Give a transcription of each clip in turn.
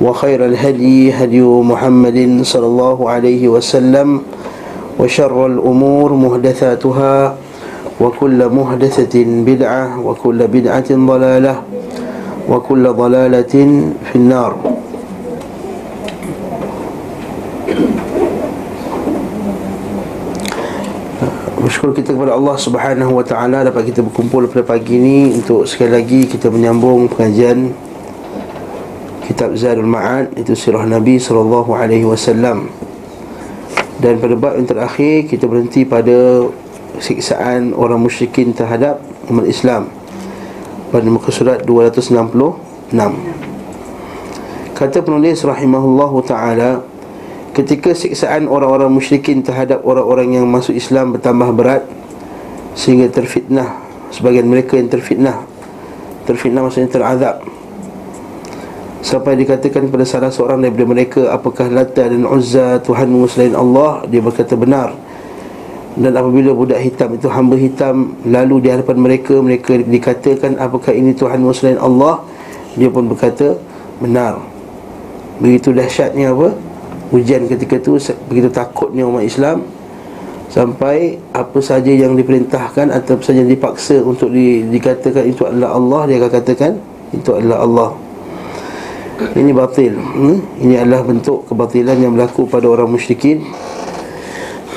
وخير الهدي هدي محمد صلى الله عليه وسلم وشر الأمور محدثاتها وكل محدثة بدعة وكل بدعة ضلالة وكل ضلالة في النار Bersyukur kita kepada Allah Subhanahu Wa Taala dapat kita berkumpul pada pagi ini untuk sekali lagi kita menyambung pengajian kitab Zadul Ma'ad itu sirah Nabi sallallahu alaihi wasallam. Dan pada bab yang terakhir kita berhenti pada siksaan orang musyrikin terhadap umat Islam pada muka surat 266. Kata penulis rahimahullahu taala ketika siksaan orang-orang musyrikin terhadap orang-orang yang masuk Islam bertambah berat sehingga terfitnah sebagian mereka yang terfitnah terfitnah maksudnya terazab sampai dikatakan kepada salah seorang daripada mereka apakah Lata dan Uzza Tuhanmu selain Allah dia berkata benar. Dan apabila budak hitam itu hamba hitam lalu di hadapan mereka mereka dikatakan apakah ini Tuhanmu selain Allah dia pun berkata benar. Begitu dahsyatnya apa? Ujian ketika itu begitu takutnya umat Islam sampai apa saja yang diperintahkan atau saja yang dipaksa untuk di, dikatakan itu adalah Allah dia akan katakan itu adalah Allah ini batil hmm? ini adalah bentuk kebatilan yang berlaku pada orang musyrikin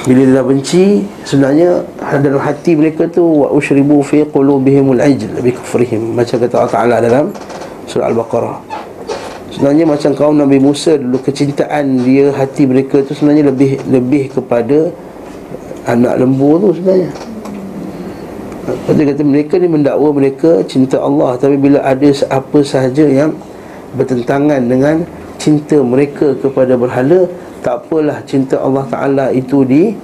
bila dia benci sebenarnya dalam hati mereka tu wa ushribu fi qulubihimul ajl bi kufrihim macam kata Allah Taala dalam surah al-baqarah Sebenarnya macam kaum Nabi Musa dulu kecintaan dia hati mereka tu sebenarnya lebih lebih kepada anak lembu tu sebenarnya. Lepas kata mereka ni mendakwa mereka cinta Allah Tapi bila ada apa sahaja yang bertentangan dengan cinta mereka kepada berhala Tak apalah cinta Allah Ta'ala itu di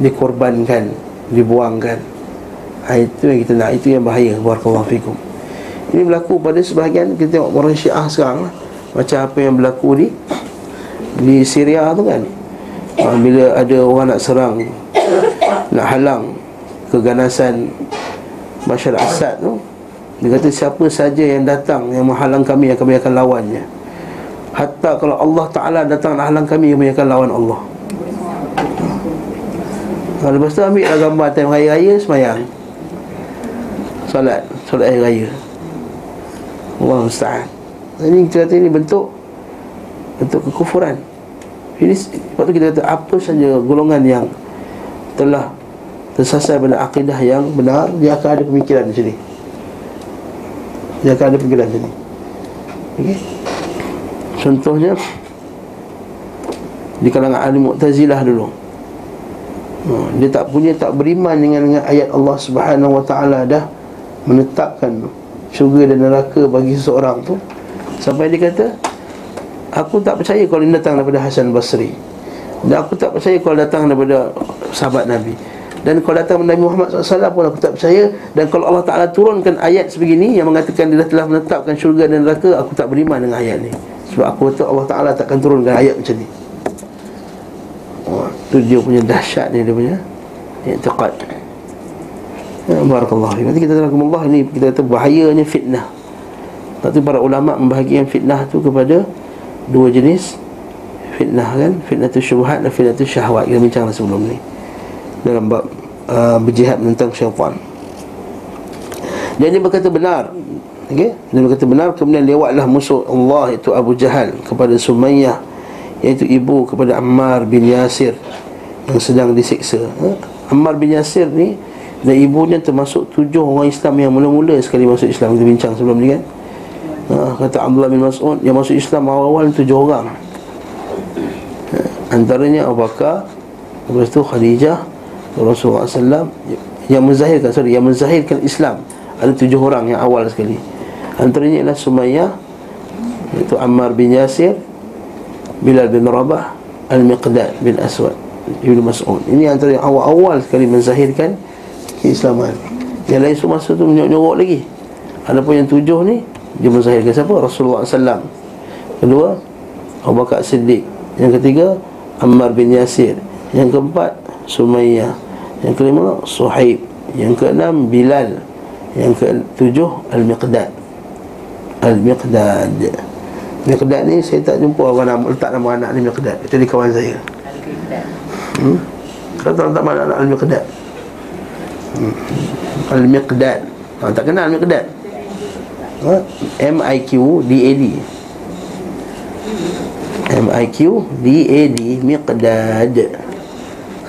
dikorbankan, dibuangkan. Ha, Itu yang kita nak, itu yang bahaya. Barakallahu fikum. Ini berlaku pada sebahagian kita tengok orang syiah sekarang lah macam apa yang berlaku di Di Syria tu kan. Ha, Bila ada orang nak serang Nak halang Keganasan Bashar Assad tu Dia kata siapa saja yang datang Yang menghalang kami yang kami akan lawannya. Hatta kalau Allah Ta'ala datang nak halang kami Kami akan lawan Allah. Ha, Lepas tu ambil lah gambar Time raya-raya semayang. Salat Salat raya. Allah Musta'an. Ini kita kata ini bentuk Bentuk kekufuran. Ini Waktu kita kata apa saja golongan yang Telah Tersasar pada akidah yang benar Dia akan ada pemikiran di sini Dia akan ada di sini. Okay. Contohnya Di kalangan ahli mu'tazilah dulu. Hmm, Dia tak punya Tak beriman dengan, dengan ayat Allah subhanahu wa ta'ala Dah menetapkan syurga dan neraka bagi seseorang tu. Sampai dia kata Aku tak percaya kalau ini datang daripada Hasan Basri. Dan aku tak percaya kalau datang daripada sahabat Nabi Dan kalau datang Nabi Muhammad SAW pun aku tak percaya. Dan kalau Allah Ta'ala turunkan ayat sebegini Yang mengatakan dia telah menetapkan syurga dan neraka Aku tak beriman dengan ayat ni. Sebab aku tahu Allah Ta'ala takkan turunkan ayat macam ni. Itu dia punya dahsyat ni dia punya I'tiqad. Ya, Barakallah Nanti kita terangkan Allah ini Kita kata bahayanya fitnah. Tapi para ulama membahagikan fitnah tu kepada dua jenis fitnah kan? Fitnah tu syubhat dan fitnah tu syahwat. Kita bincang sebelum ni dalam bab uh, berjihad menentang syaitan. Dan dia berkata benar. Okay? dia berkata benar kemudian lewatlah musuh Allah itu Abu Jahal kepada Sumayyah iaitu ibu kepada Ammar bin Yasir yang sedang disiksa. Ha? Ammar bin Yasir ni dan ibunya termasuk tujuh orang Islam yang mula-mula sekali masuk Islam. Kita bincang sebelum ni kan? Ha, Kata Abdullah bin Mas'ud Yang masuk Islam awal-awal tujuh orang. Ha, Antaranya Abu Bakar Lepas itu Khadijah Rasulullah SAW Yang menzahirkan sorry, Yang menzahirkan Islam. Ada tujuh orang yang awal sekali. Antaranya ialah Sumayyah Itu Ammar bin Yasir Bilal bin Rabah Al-Miqdad bin Aswad Ibn Mas'ud. Ini antara yang awal-awal sekali menzahirkan Keislaman Yang lain semua masa tu menyorok lagi. Ada pun yang tujuh ni Dia menzahirkan siapa? Rasulullah SAW Kedua Abu Bakar Siddiq. Yang ketiga Ammar bin Yasir. Yang keempat Sumayyah. Yang kelima Suhaib. Yang keenam Bilal. Yang ketujuh Al-Miqdad. Al-Miqdad. Miqdad ni saya tak jumpa orang nama, letak nama anak ni Miqdad. Itu di kawan saya. Hmm? Kalau tak letak mana anak Al-Miqdad? Hmm. Al-Miqdad. Ha, Tak kenal Al-Miqdad? Ha? M-I-Q-D-A-D M-I-Q-D-A-D Miqdad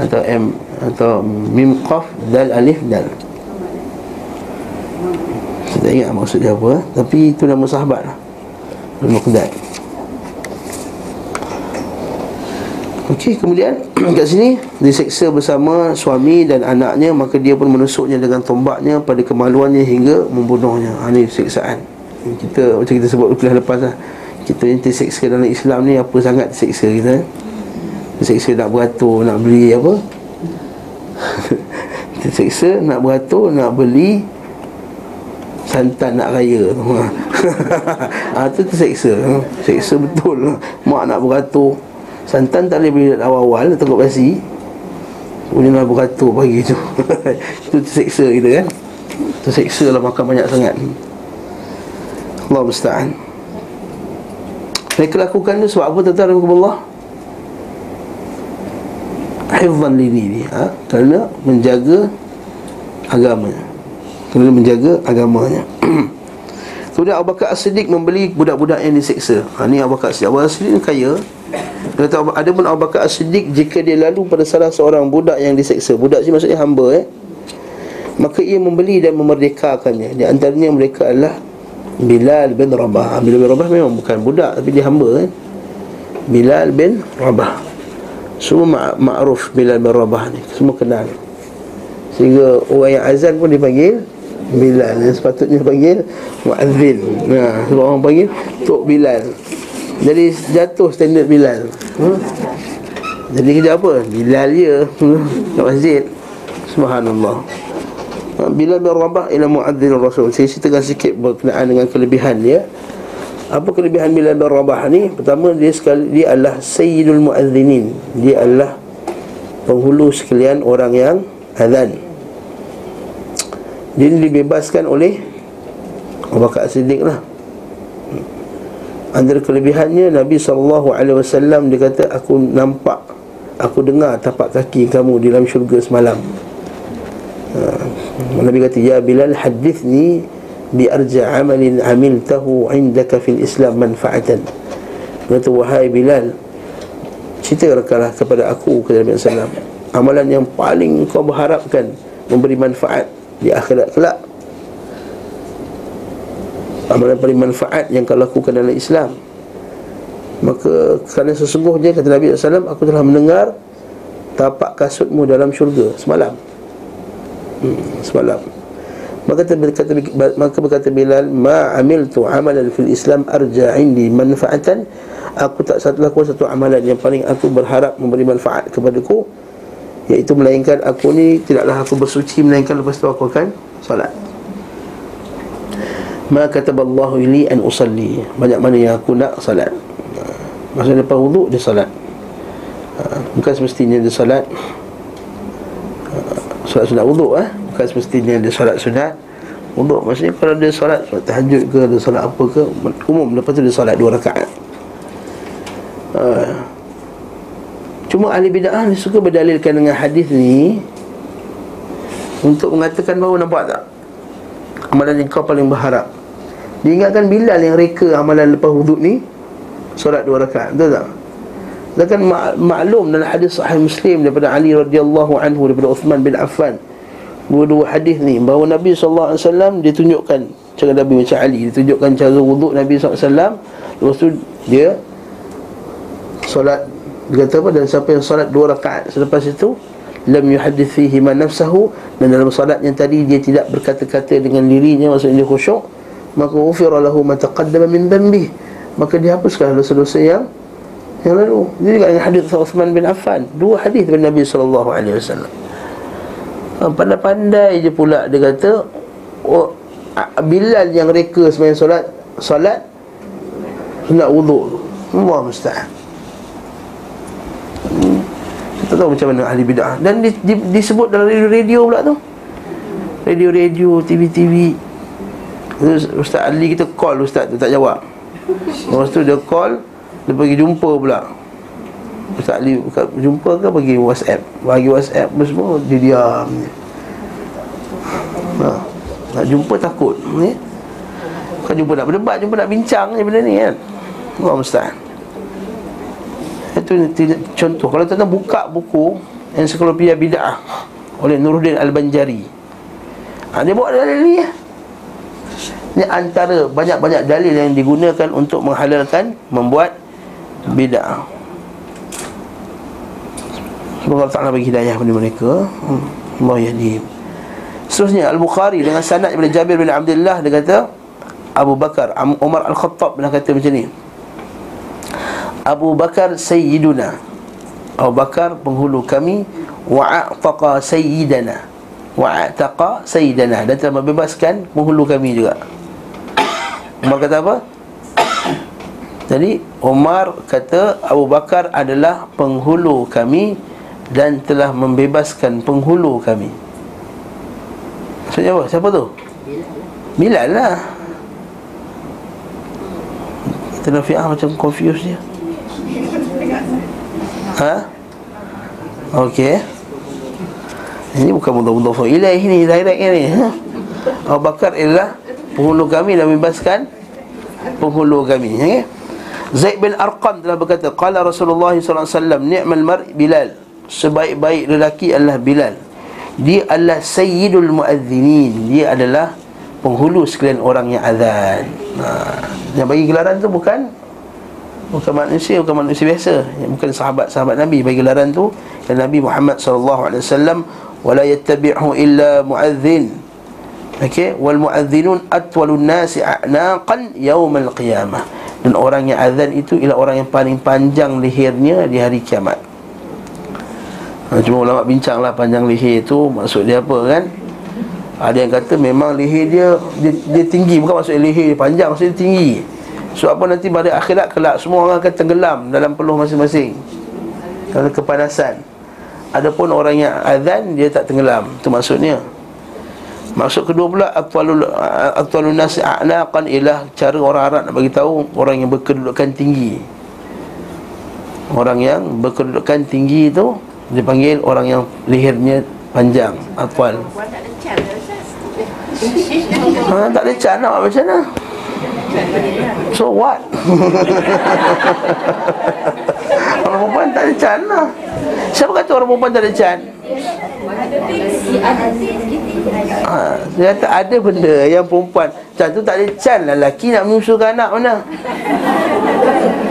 Atau M Atau Mim Qaf Dal Alif Dal Saya tak ingat maksud dia apa Tapi itu nama sahabat lah Al-Muqdad Okey, kemudian kat sini diseksa bersama suami dan anaknya maka dia pun menusuknya dengan tombaknya pada kemaluannya hingga membunuhnya. Ha ni siksaan. Kita macam kita sebut kuliah lepas lah. Kita ni diseksa dalam Islam ni apa sangat diseksa kita. Diseksa nak beratur, nak beli apa? diseksa nak beratur, nak beli santan nak raya. Ha, tu terseksa ha. Seksa betul. Mak nak beratur. Santan tak boleh beli awal-awal Tengok basi. Kemudian nak beratur pagi tu. Itu terseksa kita kan? Terseksa lah makan banyak sangat. Allah musta'an. Mereka lakukan tu sebab apa tuan-tuan Allah Hifzan lini ni ha? Kerana menjaga agamanya Kerana menjaga agamanya. Kemudian Abu Bakar As-Siddiq membeli budak-budak yang diseksa. Ha, Ni Abu Bakar As-Siddiq. Abu Bakar As-Siddiq ni kaya. Dia kata ada pun Abu Bakar As-Siddiq Jika dia lalu pada salah seorang budak yang diseksa. Budak sini maksudnya hamba eh? Maka ia membeli dan memerdekakannya. Di antaranya mereka adalah Bilal bin Rabah. Ha, Bilal bin Rabah memang bukan budak Tapi dia hamba eh? Bilal bin Rabah Semua ma'ruf Bilal bin Rabah ni. Semua kenal Sehingga orang yang azan pun dipanggil Bilal. Yang sepatutnya panggil Mu'adzin. Nah, sebab orang panggil Tok Bilal. Jadi jatuh standard Bilal. Hmm? Jadi kerja apa? Bilal je. Kat masjid. Subhanallah. Ha, Bilal bin Rabah ila Mu'adzin Rasul. Saya ceritakan sikit berkenaan dengan kelebihan dia Apa kelebihan Bilal bin Rabah ni? Pertama dia sekali dia adalah Sayyidul Mu'adzinin Dia adalah penghulu sekalian orang yang azan dia dibebaskan oleh Abu Bakar Siddiq lah Antara kelebihannya Nabi SAW Dia kata aku nampak Aku dengar tapak kaki kamu di dalam syurga semalam ha. Nabi kata Ya Bilal hadith ni Bi arja amalin amiltahu Indaka fil Islam manfaatan. Kata wahai Bilal Ceritakanlah kepada aku Kata Nabi SAW Amalan yang paling kau berharapkan Memberi manfaat di akhirat kelak. Amalan paling manfaat yang kau lakukan dalam Islam. Maka kerana sesungguhnya kata Nabi SAW aku telah mendengar tapak kasutmu dalam syurga semalam. Hmm, semalam maka berkata maka berkata Bilal ma amiltu amalan fil Islam arja indi manfaatan. Aku tak satu lakukan satu amalan yang paling aku berharap memberi manfaat kepadaku Iaitu melainkan aku ni Tidaklah aku bersuci Melainkan lepas tu aku akan Salat Ma kataballahu ili an usalli. Banyak mana yang aku nak salat Maksudnya lepas wuduk dia salat Bukan semestinya dia salat Salat sunat wuduk eh? Bukan semestinya dia salat sunat. Wuduk maksudnya kalau dia salat Salat tahajud ke Dia salat apa ke Umum lepas tu dia salat dua rakaat. Cuma ahli bid'ah ni suka berdalilkan dengan hadis ni Untuk mengatakan bahawa nampak tak? Amalan yang kau paling berharap. Diingatkan Bilal yang reka amalan lepas wuduk ni Solat dua rakaat, betul tak? Dan mak- maklum dalam hadis sahih Muslim daripada Ali radhiyallahu anhu daripada Uthman bin Affan dua-dua hadis ni bahawa Nabi sallallahu alaihi wasallam dia tunjukkan cara Nabi macam Ali dia tunjukkan cara wuduk Nabi sallallahu alaihi wasallam. Lepas tu dia solat dia kata apa dan siapa yang solat dua rakaat selepas itu lam yuhaddith fihi man nafsahu dan dalam solat yang tadi dia tidak berkata-kata dengan dirinya maksudnya dia khusyuk maka ghufira lahu ma taqaddama min dhanbi Maka dihapuskan dosa-dosa yang yang lalu. Ini dengan hadis Uthman bin Affan Dua hadis dari Nabi SAW ha, Pandai-pandai je pula Dia kata oh, Bilal yang reka semayang solat Solat Nak wuduk Allah mustahil hmm. Kita tahu macam mana ahli bid'ah. Dan di, di, disebut dalam radio-radio pula tu. Radio-radio, TV-TV Ustaz Ali kita call Ustaz tu tak jawab. Lepas tu dia call Dia pergi jumpa pula Ustaz Ali jumpa ke pergi WhatsApp? Bagi WhatsApp pun semua Dia diam. Ha. Nak jumpa takut ni. Bukan jumpa nak berdebat Jumpa nak bincang je benda ni kan? Allah Ustaz? Itu contoh. Kalau tuan-tuan buka buku Ensiklopedia Bid'ah Oleh Nuruddin Al-Banjari. Ha, Dia buat dalil ni ya. Ini antara banyak-banyak dalil yang digunakan untuk menghalalkan membuat bid'ah. Allah Ta'ala bagi hidayah kepada mereka. Hmm. Allah yahdi. Seterusnya Al-Bukhari dengan sanad daripada Jabir bin Abdullah dia kata Abu Bakar Umar Al-Khattab pernah kata macam ni. Abu Bakar sayyiduna. Abu Bakar penghulu kami wa'ataqa sayyidana. Wa'ataqa sayyidana dan telah membebaskan penghulu kami juga. Umar kata apa? Jadi Umar kata Abu Bakar adalah penghulu kami dan telah membebaskan penghulu kami. Maksudnya apa? Siapa tu? Bilal lah. Tengah fi'ah macam confused dia. Ha? Okey. Ini bukan mudah-mudah ilaih ni, direct ni. Ha? Abu Bakar ialah penghulu kami dan membebaskan penghulu kami okay? Zaid bin Arqam telah berkata qala Rasulullah sallallahu alaihi wasallam ni'mal mar Bilal sebaik-baik lelaki adalah Bilal. Dia adalah sayyidul muadzinin dia adalah penghulu sekalian orang yang azan. Ha. yang bagi gelaran tu bukan bukan manusia bukan manusia biasa. Bukan sahabat-sahabat Nabi. Bagi gelaran tu dan Nabi Muhammad wasallam wala yattabi'hu illa muadzin Okey, wal muadzinun atwalun nasi a'naqan yaumal qiyamah. Dan orang yang azan itu ialah orang yang paling panjang lehernya di hari kiamat. Ha, cuma ulama bincanglah panjang leher itu maksud dia apa kan? Ada yang kata memang leher dia dia, dia tinggi bukan maksud leher panjang maksud dia tinggi. Sebab apa nanti pada akhirat kelak semua orang akan tenggelam dalam peluh masing-masing. Kerana kepanasan. Adapun orang yang azan dia tak tenggelam. Itu maksudnya. Maksud kedua pula atwalul atwalun nas a'naqan ialah cara orang Arab nak bagi tahu orang yang berkedudukan tinggi. Orang yang berkedudukan tinggi itu dipanggil orang yang lehernya panjang, atwal. Ha, tak ada can nak macam mana? So what? orang perempuan tak ada can lah. Siapa kata orang perempuan tak ada can? Ha, dia kata ada benda yang perempuan Can tu tak ada can lah Lelaki nak menyusukan anak mana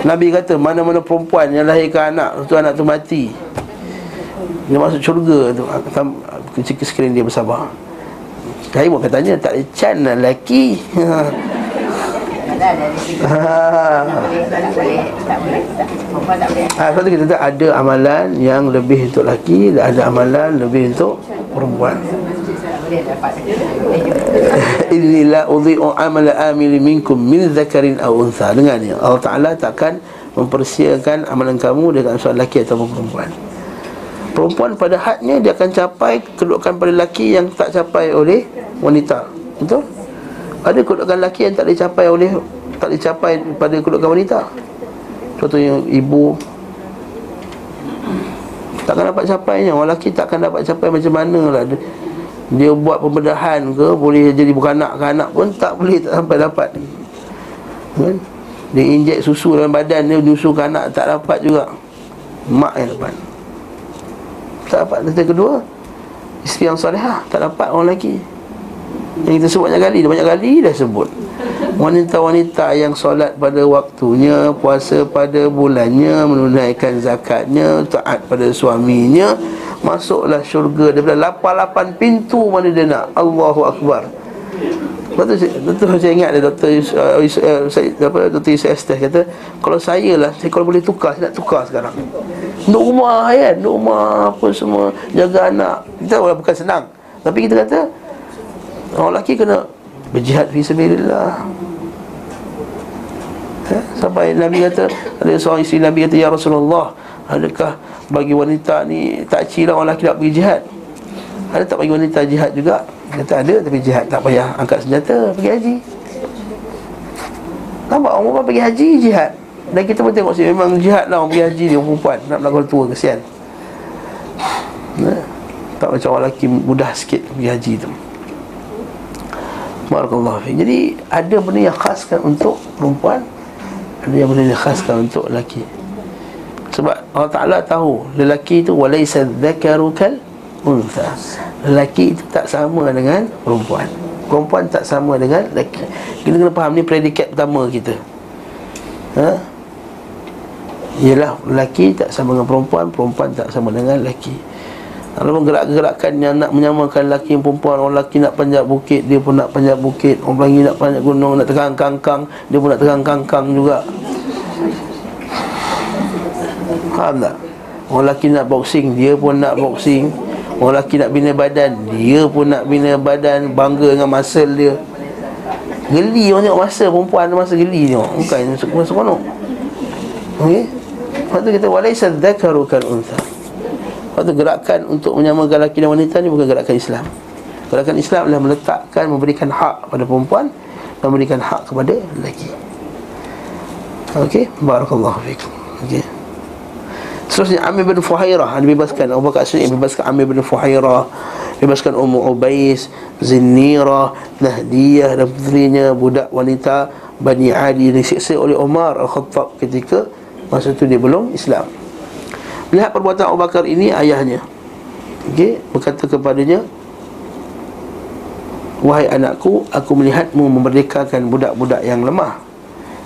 Nabi kata mana-mana perempuan yang lahirkan anak Tu anak tu mati Dia masuk syurga tu Kecil sekalian dia bersabar Saya pun katanya tak ada can lah lelaki Ha. Ha, sebab kita kata ada amalan yang lebih untuk lelaki dan ada amalan lebih untuk perempuan. Inilah udhi'u amal amil minkum min zakarin aw untha. Dengar ni, Allah Taala takkan mempersiakan amalan kamu dengan seorang lelaki atau perempuan. Perempuan pada hadnya dia akan capai kedudukan pada lelaki yang tak capai oleh wanita. Betul? Ada kedudukan lelaki yang tak dicapai oleh Tak dicapai pada kedudukan wanita. Contohnya ibu. Takkan dapat capainya. Orang lelaki takkan dapat capai macam mana lah dia, dia buat pembedahan ke Boleh jadi bukan anak ke anak pun Tak boleh tak sampai dapat. Kan? Dia injek susu dalam badan dia Susu ke anak tak dapat juga. Mak yang dapat Tak dapat Tentang kedua Isteri yang salihah Tak dapat orang lelaki yang kita sebut banyak kali Dah banyak kali dah sebut Wanita-wanita yang solat pada waktunya Puasa pada bulannya Menunaikan zakatnya Taat pada suaminya Masuklah syurga Daripada lapan-lapan pintu mana dia nak Allahu Akbar Lepas tu, tu saya ingat dia Dr. Uh, uh, saya, apa, Dr. Yusuf Estes kata Kalau saya lah, saya kalau boleh tukar, saya nak tukar sekarang Duduk rumah kan, duduk rumah apa semua. Jaga anak. Kita tahu bukan senang. Tapi kita kata Orang lelaki kena berjihad fi sabilillah. Ya? Sampai Nabi kata Ada seorang isteri Nabi kata Ya Rasulullah Adakah bagi wanita ni Tak cira orang lelaki nak pergi jihad? Ada tak bagi wanita jihad juga? Kata ada tapi jihad tak payah angkat senjata pergi haji. Nampak orang perempuan pergi haji jihad Dan kita pun tengok sini memang jihad lah orang pergi haji ni perempuan. Nak melakukan tua kesian. Nah, Tak macam orang lelaki mudah sikit pergi haji tu. Barakallahu fi. Jadi ada benda yang khaskan untuk perempuan Ada yang benda yang khaskan untuk lelaki. Sebab Allah Ta'ala tahu Lelaki itu Walaysa dhakaru kal untha Lelaki itu tak sama dengan perempuan. Perempuan tak sama dengan lelaki. Kita kena faham ni predikat pertama kita. Ha? Ialah lelaki tak sama dengan perempuan Perempuan tak sama dengan lelaki. Kalau gerak-gerakan yang nak menyamakan lelaki dan perempuan Orang lelaki nak panjat bukit Dia pun nak panjat bukit. Orang lelaki nak panjat gunung Nak tekan kangkang Dia pun nak tekan kangkang juga. Faham tak? Orang lelaki nak boxing Dia pun nak boxing. Orang lelaki nak bina badan Dia pun nak bina badan. Bangga dengan muscle dia. Geli orang tengok masa perempuan masa geli tengok. Bukan masuk kono. Okey. Lepas tu kita walaysa dzakaru kal untha. Lepas tu gerakan untuk menyamakan lelaki dan wanita ni bukan gerakan Islam. Gerakan Islam adalah meletakkan memberikan hak pada perempuan dan memberikan hak kepada lelaki. Okey, barakallahu fikum. Okey. Seterusnya Amir bin Fuhairah dibebaskan Abu Bakar Siddiq bebaskan Amir bin Fuhairah bebaskan Ummu Ubais Zinnira Nahdiyah dan putrinya budak wanita Bani Adi disiksa oleh Umar Al-Khattab ketika masa itu dia belum Islam. Melihat perbuatan Abu Bakar ini ayahnya. Okay, berkata kepadanya Wahai anakku, aku melihatmu memerdekakan budak-budak yang lemah.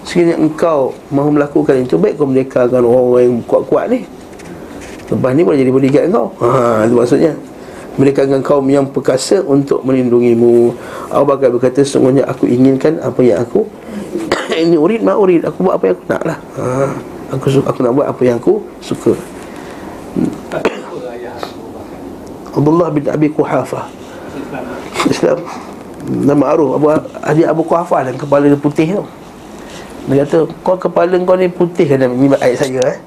Sekiranya engkau mahu melakukan itu Baik kau merdekakan orang-orang yang kuat-kuat ni. Lepas ni boleh jadi bodyguard kau Haa, itu maksudnya. Mereka dengan kaum yang perkasa untuk melindungimu. Abu Bakar berkata Sesungguhnya aku inginkan apa yang aku Ini urid mak urid. Aku buat apa yang aku nak lah ha, aku, suka, aku nak buat apa yang aku suka. Abdullah bin Abi Kuhafa Islam Nama Aruf. Abu, Adik Abu Kuhafa dan kepala dia putih tu. Dia kata Kau kepala kau ni putih kan Ini ayat saya eh.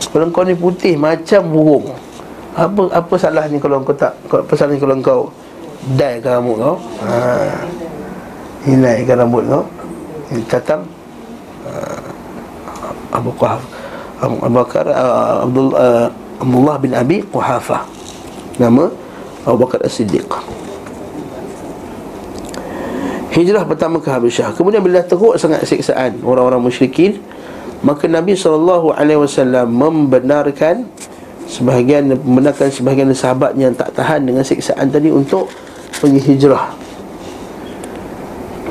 Kepala kau ni putih macam burung. Apa apa salahnya kalau kau tak Apa salahnya kalau kau Dyekan rambut kau? Ha. Hilaikan rambut kau? Catam ha. Abu Quhaf Abu Bakar uh, Abdul, uh, Abdullah bin Abi Quhafah Nama Abu Bakar As-Siddiq. Hijrah pertama ke Habasyah Kemudian bila teruk sangat siksaan Orang-orang musyrikin Maka Nabi SAW membenarkan Sebahagian Membenarkan sebahagian sahabat yang tak tahan Dengan siksaan tadi untuk Pergi hijrah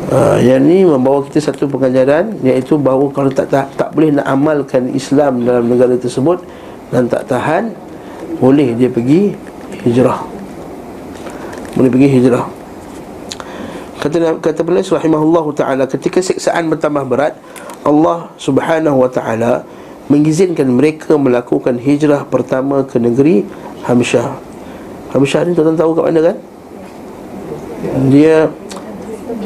uh, Yang ini membawa kita satu pengajaran Iaitu bahawa kalau tak, tak tak boleh nak amalkan Islam dalam negara tersebut Dan tak tahan Boleh dia pergi hijrah Boleh pergi hijrah Kata kata penulis rahimahullah taala ketika siksaan bertambah berat, Allah Subhanahu wa taala mengizinkan mereka melakukan hijrah pertama ke negeri Hamsyah. Hamsyah ni tuan tahu kat mana kan? Dia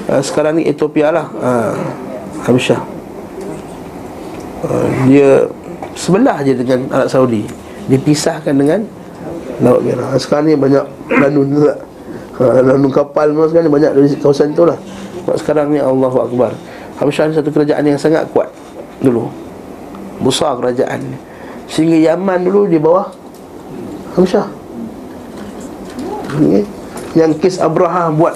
uh, sekarang ni Ethiopia lah. Uh, Hamsyah. Uh, dia sebelah je dengan Arab Saudi. Dipisahkan dengan Laut Merah. Sekarang ni banyak lanun juga ha, Lalu kapal memang sekarang banyak dari kawasan tu lah Sebab sekarang ni Allahu Akbar Habsyah ni satu kerajaan yang sangat kuat Dulu Besar kerajaan ni Sehingga Yaman dulu di bawah Habsyah okay. Yang kes Abraha buat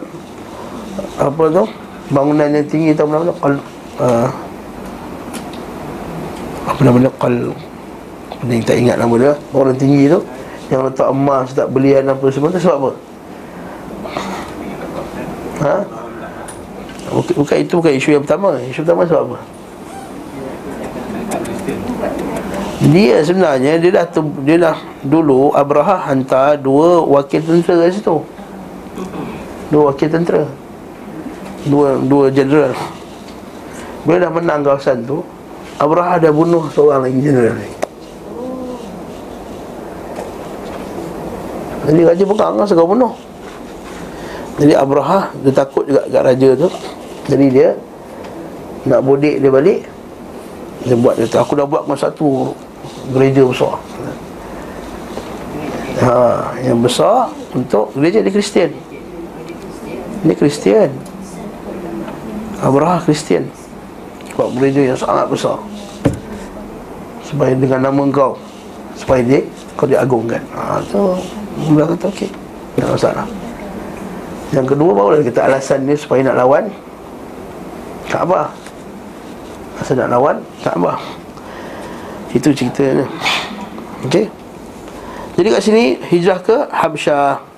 Apa tu Bangunan yang tinggi tahu mana-mana Qal uh, Apa nama-mana Qal yang tak ingat nama dia Orang tinggi tu Yang letak emas Tak belian apa semua tu sebab apa Ha? Bukan itu bukan isu yang pertama. Isu pertama sebab apa? Dia sebenarnya dia dah dia dah dulu Abraha hantar dua wakil tentera kat situ. Dua wakil tentera. Dua dua general. Bila dah menang kawasan tu Abraha dah bunuh seorang lagi general ni. Jadi raja pegang lah kau bunuh. Jadi Abraha Dia takut juga kat raja tu. Jadi dia Nak bodek dia balik. Dia buat dia Aku dah buat satu Gereja besar. Ha, Yang besar Untuk gereja di Kristian. Ini Kristian Abraha Kristian Buat gereja yang sangat besar. Supaya dengan nama kau Supaya dia Kau diagungkan. Ha, tu Mula kata okey Tak masalah. Yang kedua baru kita alasan dia Supaya nak lawan Kaabah. Asal nak lawan Kaabah. Itu ceritanya. Okey. Jadi kat sini Hijrah ke Habsyah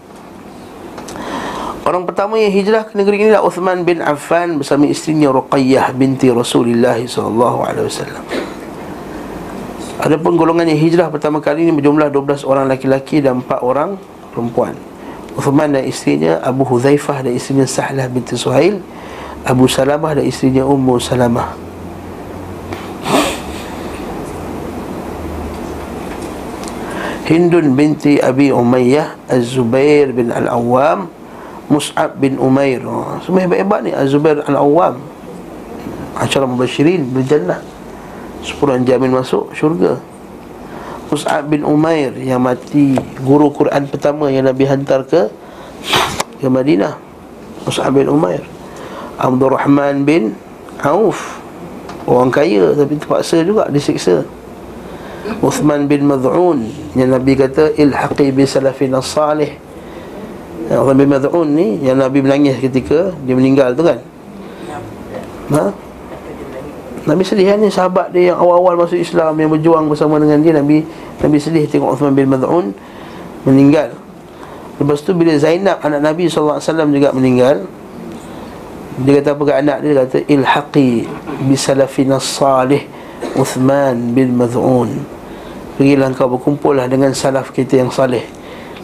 Orang pertama yang hijrah ke negeri ini adalah Uthman bin Affan bersama isterinya Ruqayyah binti Rasulullah alaihi wasallam. Adapun golongan yang hijrah pertama kali ini berjumlah 12 orang laki-laki dan 4 orang perempuan. Uthman dan isterinya Abu Hudzaifah dan isterinya Sahlah binti Suhail, Abu Salamah dan isterinya Ummu Salamah. Hindun binti Abi Umayyah Az-Zubair bin Al-Awwam Mus'ab bin Umair. Oh, Semua hebat-hebat ni. Az-Zubair Al-Awwam. Acara Mubashirin Berjannah Sepuluh jamin masuk syurga. Mus'ab bin Umair Yang mati Guru Quran pertama Yang Nabi hantar ke Ke Madinah. Mus'ab bin Umair. Abdul Rahman bin Auf. Orang kaya Tapi terpaksa juga Disiksa. Uthman bin Mad'un Yang Nabi kata Ilhaqi bi salafina salih Orang bin Mad'un ni Yang Nabi menangis ketika Dia meninggal tu kan? Ha? Nabi sedih kan? Ni sahabat dia yang awal-awal masuk Islam Yang berjuang bersama dengan dia Nabi Nabi sedih tengok Uthman bin Mad'un Meninggal. Lepas tu bila Zainab anak Nabi SAW juga meninggal Dia kata apa ke anak dia? Dia kata Ilhaqi bisalafina salih Uthman bin Mad'un Pergilah kau berkumpullah dengan salaf kita yang salih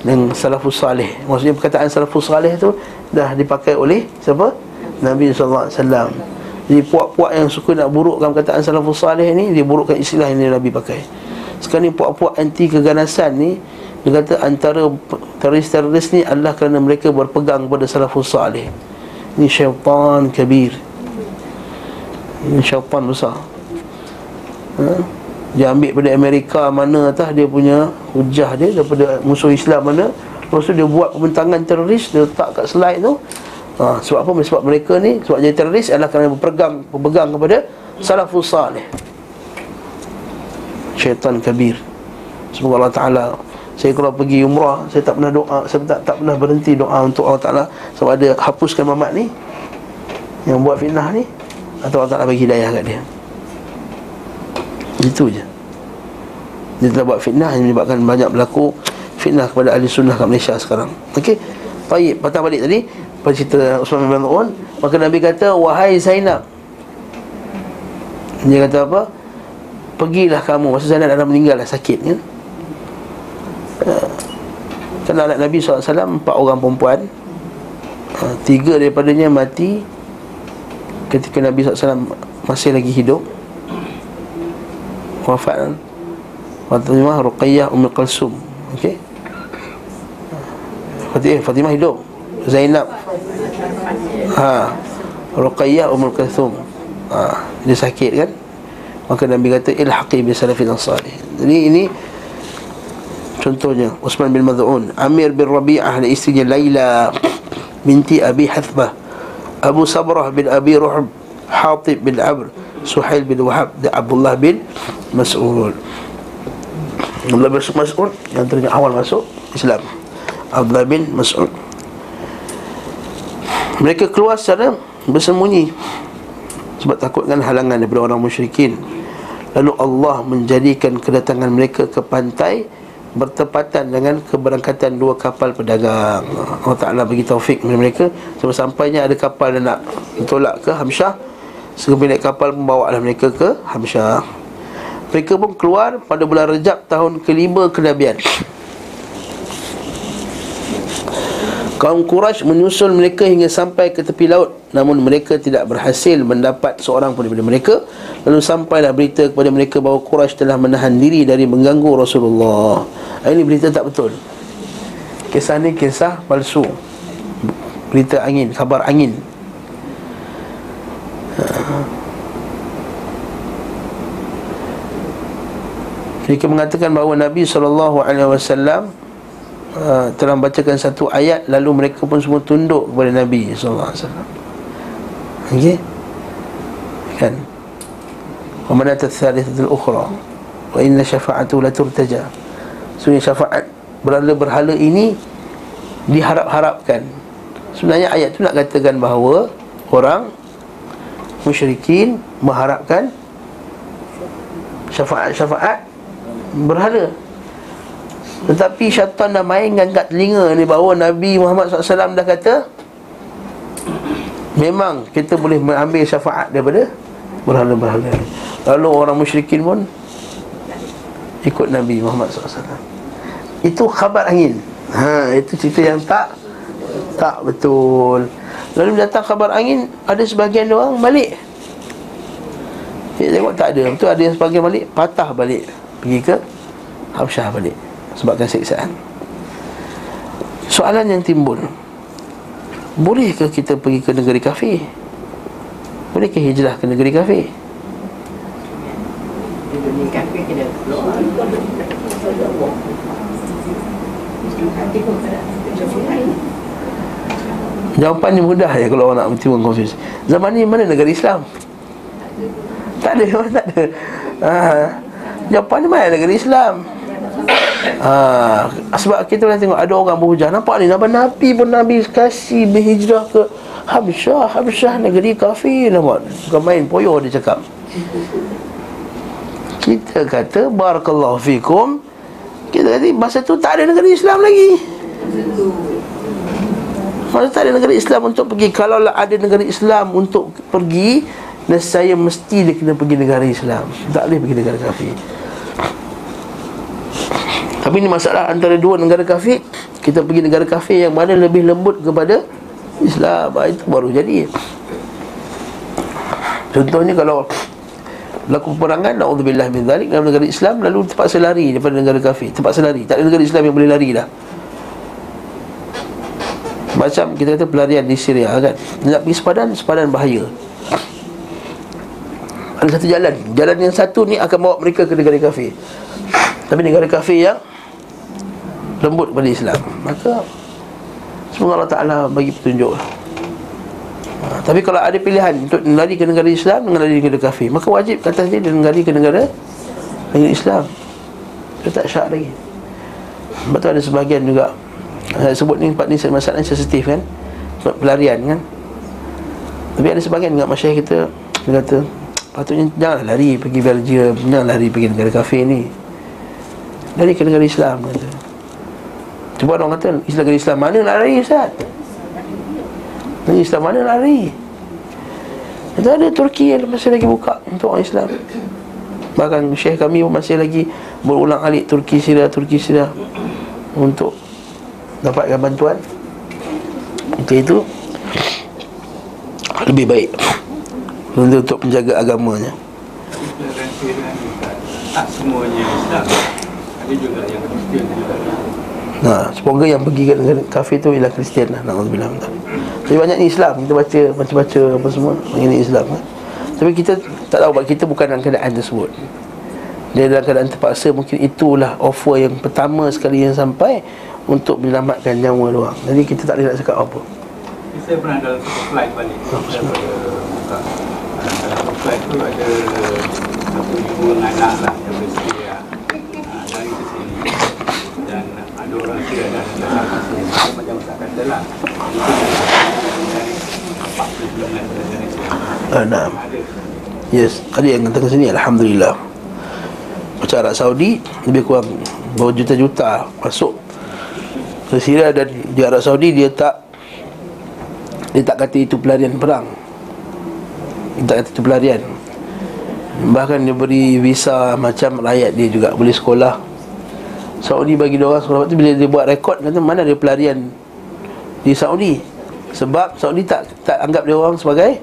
dengan salafus salih. Maksudnya perkataan salafus salih tu dah dipakai oleh siapa? Nabi SAW jadi puak-puak yang suka nak burukkan perkataan salafus salih ni dia burukkan istilah yang Nabi pakai. Sekarang ni puak-puak anti keganasan ni dia kata antara teroris-teroris ni adalah kerana mereka berpegang pada salafus salih. Ini syaitan kabir. Ini syaitan besar. Ha? Dia ambil pada Amerika mana atas dia punya hujah dia daripada musuh Islam mana. Lepas tu dia buat pembentangan teroris Dia letak kat slide tu. Ha, Sebab apa? Sebab mereka ni Sebab jadi teroris adalah kerana berpegang Berpegang kepada Salafus salih. Syaitan kabir. Semoga Allah Ta'ala Saya kalau pergi umrah Saya tak pernah doa Saya tak, tak pernah berhenti doa untuk Allah Ta'ala. Sebab ada hapuskan mamat ni Yang buat fitnah ni Atau Allah Ta'ala bagi hidayah kat dia itu je. Dia telah buat fitnah Yang menyebabkan banyak berlaku Fitnah kepada ahli sunnah kat Malaysia sekarang. Okey? Baik, patah balik tadi Pada cerita Usman bin Mas'ud Maka Nabi kata Wahai Zainab. Dia kata apa? Pergilah kamu. Masa Zainab dah meninggal dah sakit kan Kerana anak Nabi SAW Empat orang perempuan. Ha, Tiga daripadanya mati Ketika Nabi SAW Masih lagi hidup wafat. Fatimah Ruqayyah Ummul Qalsum Okey? Fatimah, Fatimah hidup. Zainab. Ha. Ruqayyah Ummul Qalsum ha. Dia sakit kan? Maka Nabi kata ilhaqi bi salafin salih jadi ini contohnya Utsman bin Mad'un Amir bin Rabi'ah dan isterinya Laila binti Abi Hathbah Abu Sabrah bin Abi Ruhb Hatib bin Amr Suhail bin Wahab dan Abdullah bin Mas'ud. Abdullah bin Mas'ud yang terjadi awal masuk Islam. Abdullah bin Mas'ud. Mereka keluar secara bersembunyi sebab takut dengan halangan daripada orang musyrikin. Lalu Allah menjadikan kedatangan mereka ke pantai bertepatan dengan keberangkatan dua kapal pedagang. Allah Ta'ala bagi taufik kepada mereka. Sampai sampainya ada kapal yang nak tolak ke Hamsyah Sehingga naik kapal membawa mereka ke Hamsyah Mereka pun keluar pada bulan Rejab tahun kelima kenabian. Kaum Quraisy menyusul mereka hingga sampai ke tepi laut. Namun mereka tidak berhasil mendapat seorang pun daripada mereka. Lalu sampailah berita kepada mereka bahawa Quraisy telah menahan diri dari mengganggu Rasulullah. Ini berita tak betul. Kisah ni kisah palsu. Berita angin, khabar angin Mereka mengatakan bahawa Nabi SAW uh, telah membacakan satu ayat Lalu mereka pun semua tunduk kepada Nabi SAW Okey? Kan? Wa manat al-thalithatul ukhra Wa inna syafa'atu la turtaja. Sebenarnya syafaat berhala-berhala ini Diharap-harapkan. Sebenarnya ayat tu nak katakan bahawa Orang Musyrikin Mengharapkan Syafaat-syafaat berhala. Tetapi syaitan dah mainkan kat telinga ni. Bahawa Nabi Muhammad SAW dah kata Memang kita boleh mengambil syafaat daripada Berhala-berhala Lalu orang musyrikin pun Ikut Nabi Muhammad SAW Itu khabar angin. Ha, Itu cerita yang tak Tak betul Lalu datang khabar angin Ada sebagian orang balik. Dia tengok tak ada. Betul ada yang sebagian balik Patah balik. Pergi ke Habsyah balik sebabkan siksaan. Soalan yang timbul. Bolehkah kita pergi ke negeri kafir? Bolehkah hijrah ke negeri kafir? Jawapan ni mudah ya kalau orang nak timbul konfus. Zaman ni mana negara Islam? Tak ada, tak ada. Ha, Jawapan ni mana negara Islam? Ha, Sebab kita boleh tengok Ada orang berhujah. Nampak ni Nabi, Nabi pun Nabi kasih berhijrah ke Habsyah. Habsyah negeri kafir Nampak? Bukan main poyo dia cakap. Kita kata Barakallahu fikum. Kita kata Masa tu tak ada negeri Islam lagi Masa tak ada negeri Islam untuk pergi. Kalau ada negeri Islam untuk pergi dan saya mesti dia kena pergi negara Islam. Tak boleh pergi negara kafir. Tapi ini masalah antara dua negara kafir. Kita pergi negara kafir yang mana lebih lembut kepada Islam. Ah, Itu baru jadi. Contohnya kalau Berlaku peperangan Na'udzubillah min dhalik Dalam negara Islam Lalu terpaksa lari daripada negara kafir. Terpaksa lari. Tak ada negara Islam yang boleh lari dah Macam kita kata pelarian di Syria kan. Nak pergi sepadan Sepadan bahaya. Ada satu jalan. Jalan yang satu ni akan bawa mereka ke negara kafir. Tapi negara kafir yang Lembut kepada Islam. Maka Semoga Allah Ta'ala bagi petunjuk. Ha, Tapi kalau ada pilihan Untuk lari ke negara Islam Dengan lari ke negara kafir Maka wajib kata dia Dengan lari ke negara Negara Islam. Dia tak syak lagi. Betul ada sebahagian juga Saya sebut ni Empat ni masalah sensitif kan? Pelarian kan? Tapi ada sebahagian juga masyarakat kita Dia kata Patutnya janganlah lari pergi Belgium Jangan lari pergi negara kafir ni. Lari ke negara Islam kata. Cuba orang kata Islam negara Islam mana nak lari Ustaz? Negara Islam mana nak lari? Itu ada Turki yang masih lagi buka Untuk orang Islam. Bahkan Syekh kami masih lagi Berulang alik Turki Syria Turki Syria Untuk Dapatkan bantuan Untuk itu Lebih baik untuk, menjaga agamanya Nah, semoga yang pergi ke kafir tu ialah Kristian lah. Nauzubillah. Tapi banyak ni Islam. Kita baca baca-baca apa semua ini Islam kan. Tapi kita tak tahu kita bukan dalam keadaan tersebut. Dia dalam keadaan terpaksa mungkin itulah offer yang pertama sekali yang sampai untuk menyelamatkan nyawa orang. Jadi kita tak boleh nak cakap apa. Saya pernah dalam satu flight balik. Oh, dalam flight tu ada satu ibu dengan anak lah yang bersedia uh, dari ke sini dan ada orang dan ada sini macam saya kata lah. Uh, nah. Yes, ada yang datang ke sini Alhamdulillah Macam Arab Saudi Lebih kurang Berjuta-juta Masuk Ke Syria dan Di Arab Saudi dia tak Dia tak kata itu pelarian perang. Tak kata pelarian. Bahkan dia beri visa macam rakyat dia juga Boleh sekolah. Saudi bagi dia orang sekolah tu Bila dia buat rekod kata mana ada pelarian di Saudi? Sebab Saudi tak tak anggap dia orang sebagai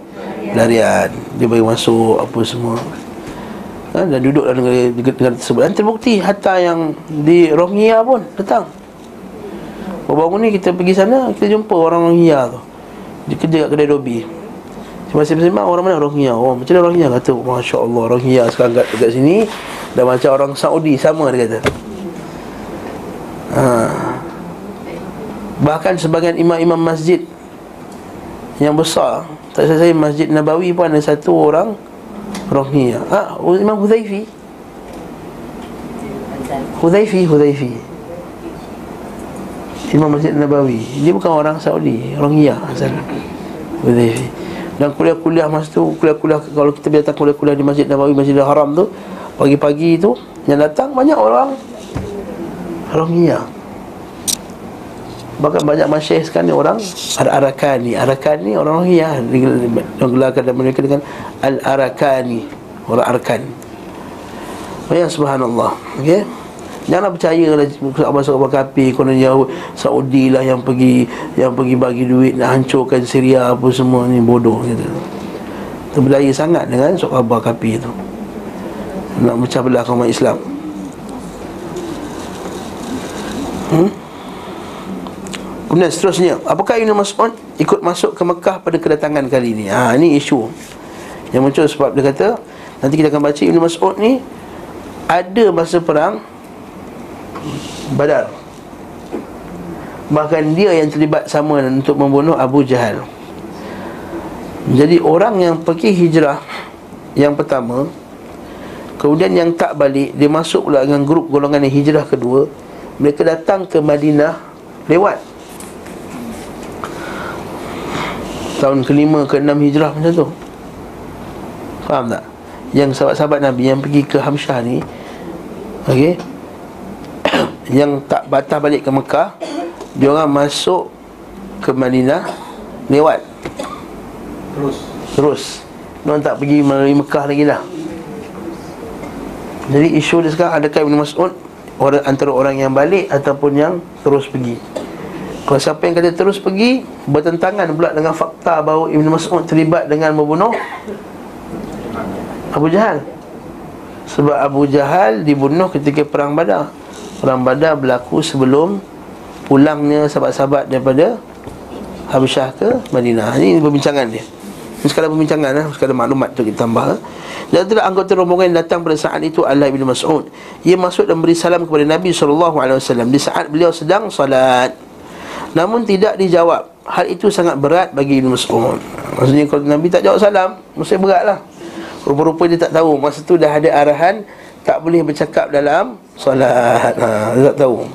larian dia bagi masuk apa semua ha, dan duduk dalam negara, negara tersebut. Dan terbukti hatta yang di Rohingya pun datang. Baru ni kita pergi sana kita jumpa orang Rohingya tu. Dia kerja kat kedai Dobi. Sembang orang mana? Rohingya. Oh macam mana Rohingya? Kata Masya Allah Rohingya sekarang kat, dekat sini dah macam orang Saudi sama dia kata. Ha. bahkan sebagian imam-imam masjid yang besar tak saya Masjid Nabawi pun ada satu orang Rohingya ah Imam Hudhaifi. Hudhaifi Hudhaifi. Imam Masjid Nabawi. Dia bukan orang Saudi Rohingya asal Hudhaifi. Dan kuliah-kuliah masa tu Kuliah-kuliah Kalau kita datang kuliah-kuliah di Masjid Nabawi Masjid Haram tu Pagi-pagi tu Yang datang banyak orang. Rohingya Bahkan banyak masyarakat sekarang ni orang Al-Arakani. Arakani orang Rohingya Digelarkan dan mereka dengan Al-Arakani. Orang Arkan Oh ya subhanallah. Okay Janganlah percaya lah Masuk kapal kapi Kononnya Saudi lah yang pergi Yang pergi bagi duit Nak hancurkan Syria Apa semua ni bodoh gitu. Terberdaya sangat dengan kapal kapi tu Nak pecah belah kaum Islam. Hmm Kemudian seterusnya Apakah Ibn Mas'ud ikut masuk ke Mekah pada kedatangan kali ini? Ha, Ini isu Yang muncul sebab dia kata Nanti kita akan baca Ibn Mas'ud ni Ada masa perang Badar. Bahkan dia yang terlibat sama untuk membunuh Abu Jahal. Jadi orang yang pergi hijrah Yang pertama Kemudian yang tak balik Dia masuk pula dengan grup golongan yang hijrah kedua Mereka datang ke Madinah Lewat tahun kelima ke enam hijrah macam tu. Faham tak? Yang sahabat-sahabat Nabi yang pergi ke Hamsyah ni Okey? Yang tak batas balik ke Mekah Dia orang masuk ke Madinah Lewat. Terus. Terus. Dia tak pergi melalui Mekah lagi dah. Jadi isu dia sekarang Adakah Ibn Mas'ud orang, Antara orang yang balik Ataupun yang terus pergi kalau siapa yang kata terus pergi Bertentangan pula dengan fakta bahawa Ibn Mas'ud terlibat dengan membunuh Abu Jahal. Sebab Abu Jahal dibunuh ketika Perang Badar. Perang Badar berlaku sebelum Pulangnya sahabat-sahabat daripada Habsyah ke Madinah. Ini perbincangan dia. Ini sekadar perbincangan lah Sekadar maklumat tu kita tambah Dan itulah anggota rombongan yang datang pada saat itu Allah Ibn Mas'ud. Ia masuk dan beri salam kepada Nabi SAW Di saat beliau sedang salat Namun tidak dijawab. Hal itu sangat berat bagi Ibn Mas'ud Maksudnya kalau Nabi tak jawab salam Mesti berat lah Rupa-rupa dia tak tahu. Masa tu dah ada arahan Tak boleh bercakap dalam Salat ha, Dia tak tahu.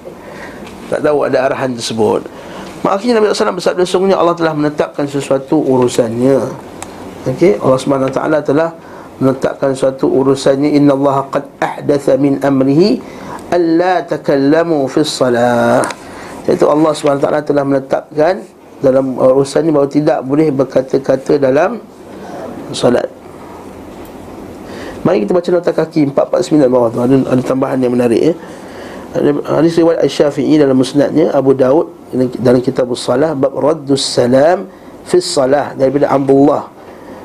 Tak tahu ada arahan tersebut. Akhirnya Nabi SAW bersabda Sungguhnya Allah telah menetapkan sesuatu urusannya. Okey? Allah SWT telah menetapkan suatu urusannya. Inna Allah qad ahdatha min amrihi Alla takallamu fi salah Iaitu Allah SWT telah menetapkan Dalam urusan ini bahawa tidak boleh berkata-kata dalam Salat Mari kita baca nota kaki 449 bawah tu. Ada, ada tambahan yang menarik ya. Hadis riwayat Al-Syafi'i dalam musnadnya Abu Daud dalam kitab salah Bab Raddus Salam Fis Salah Daripada Abdullah.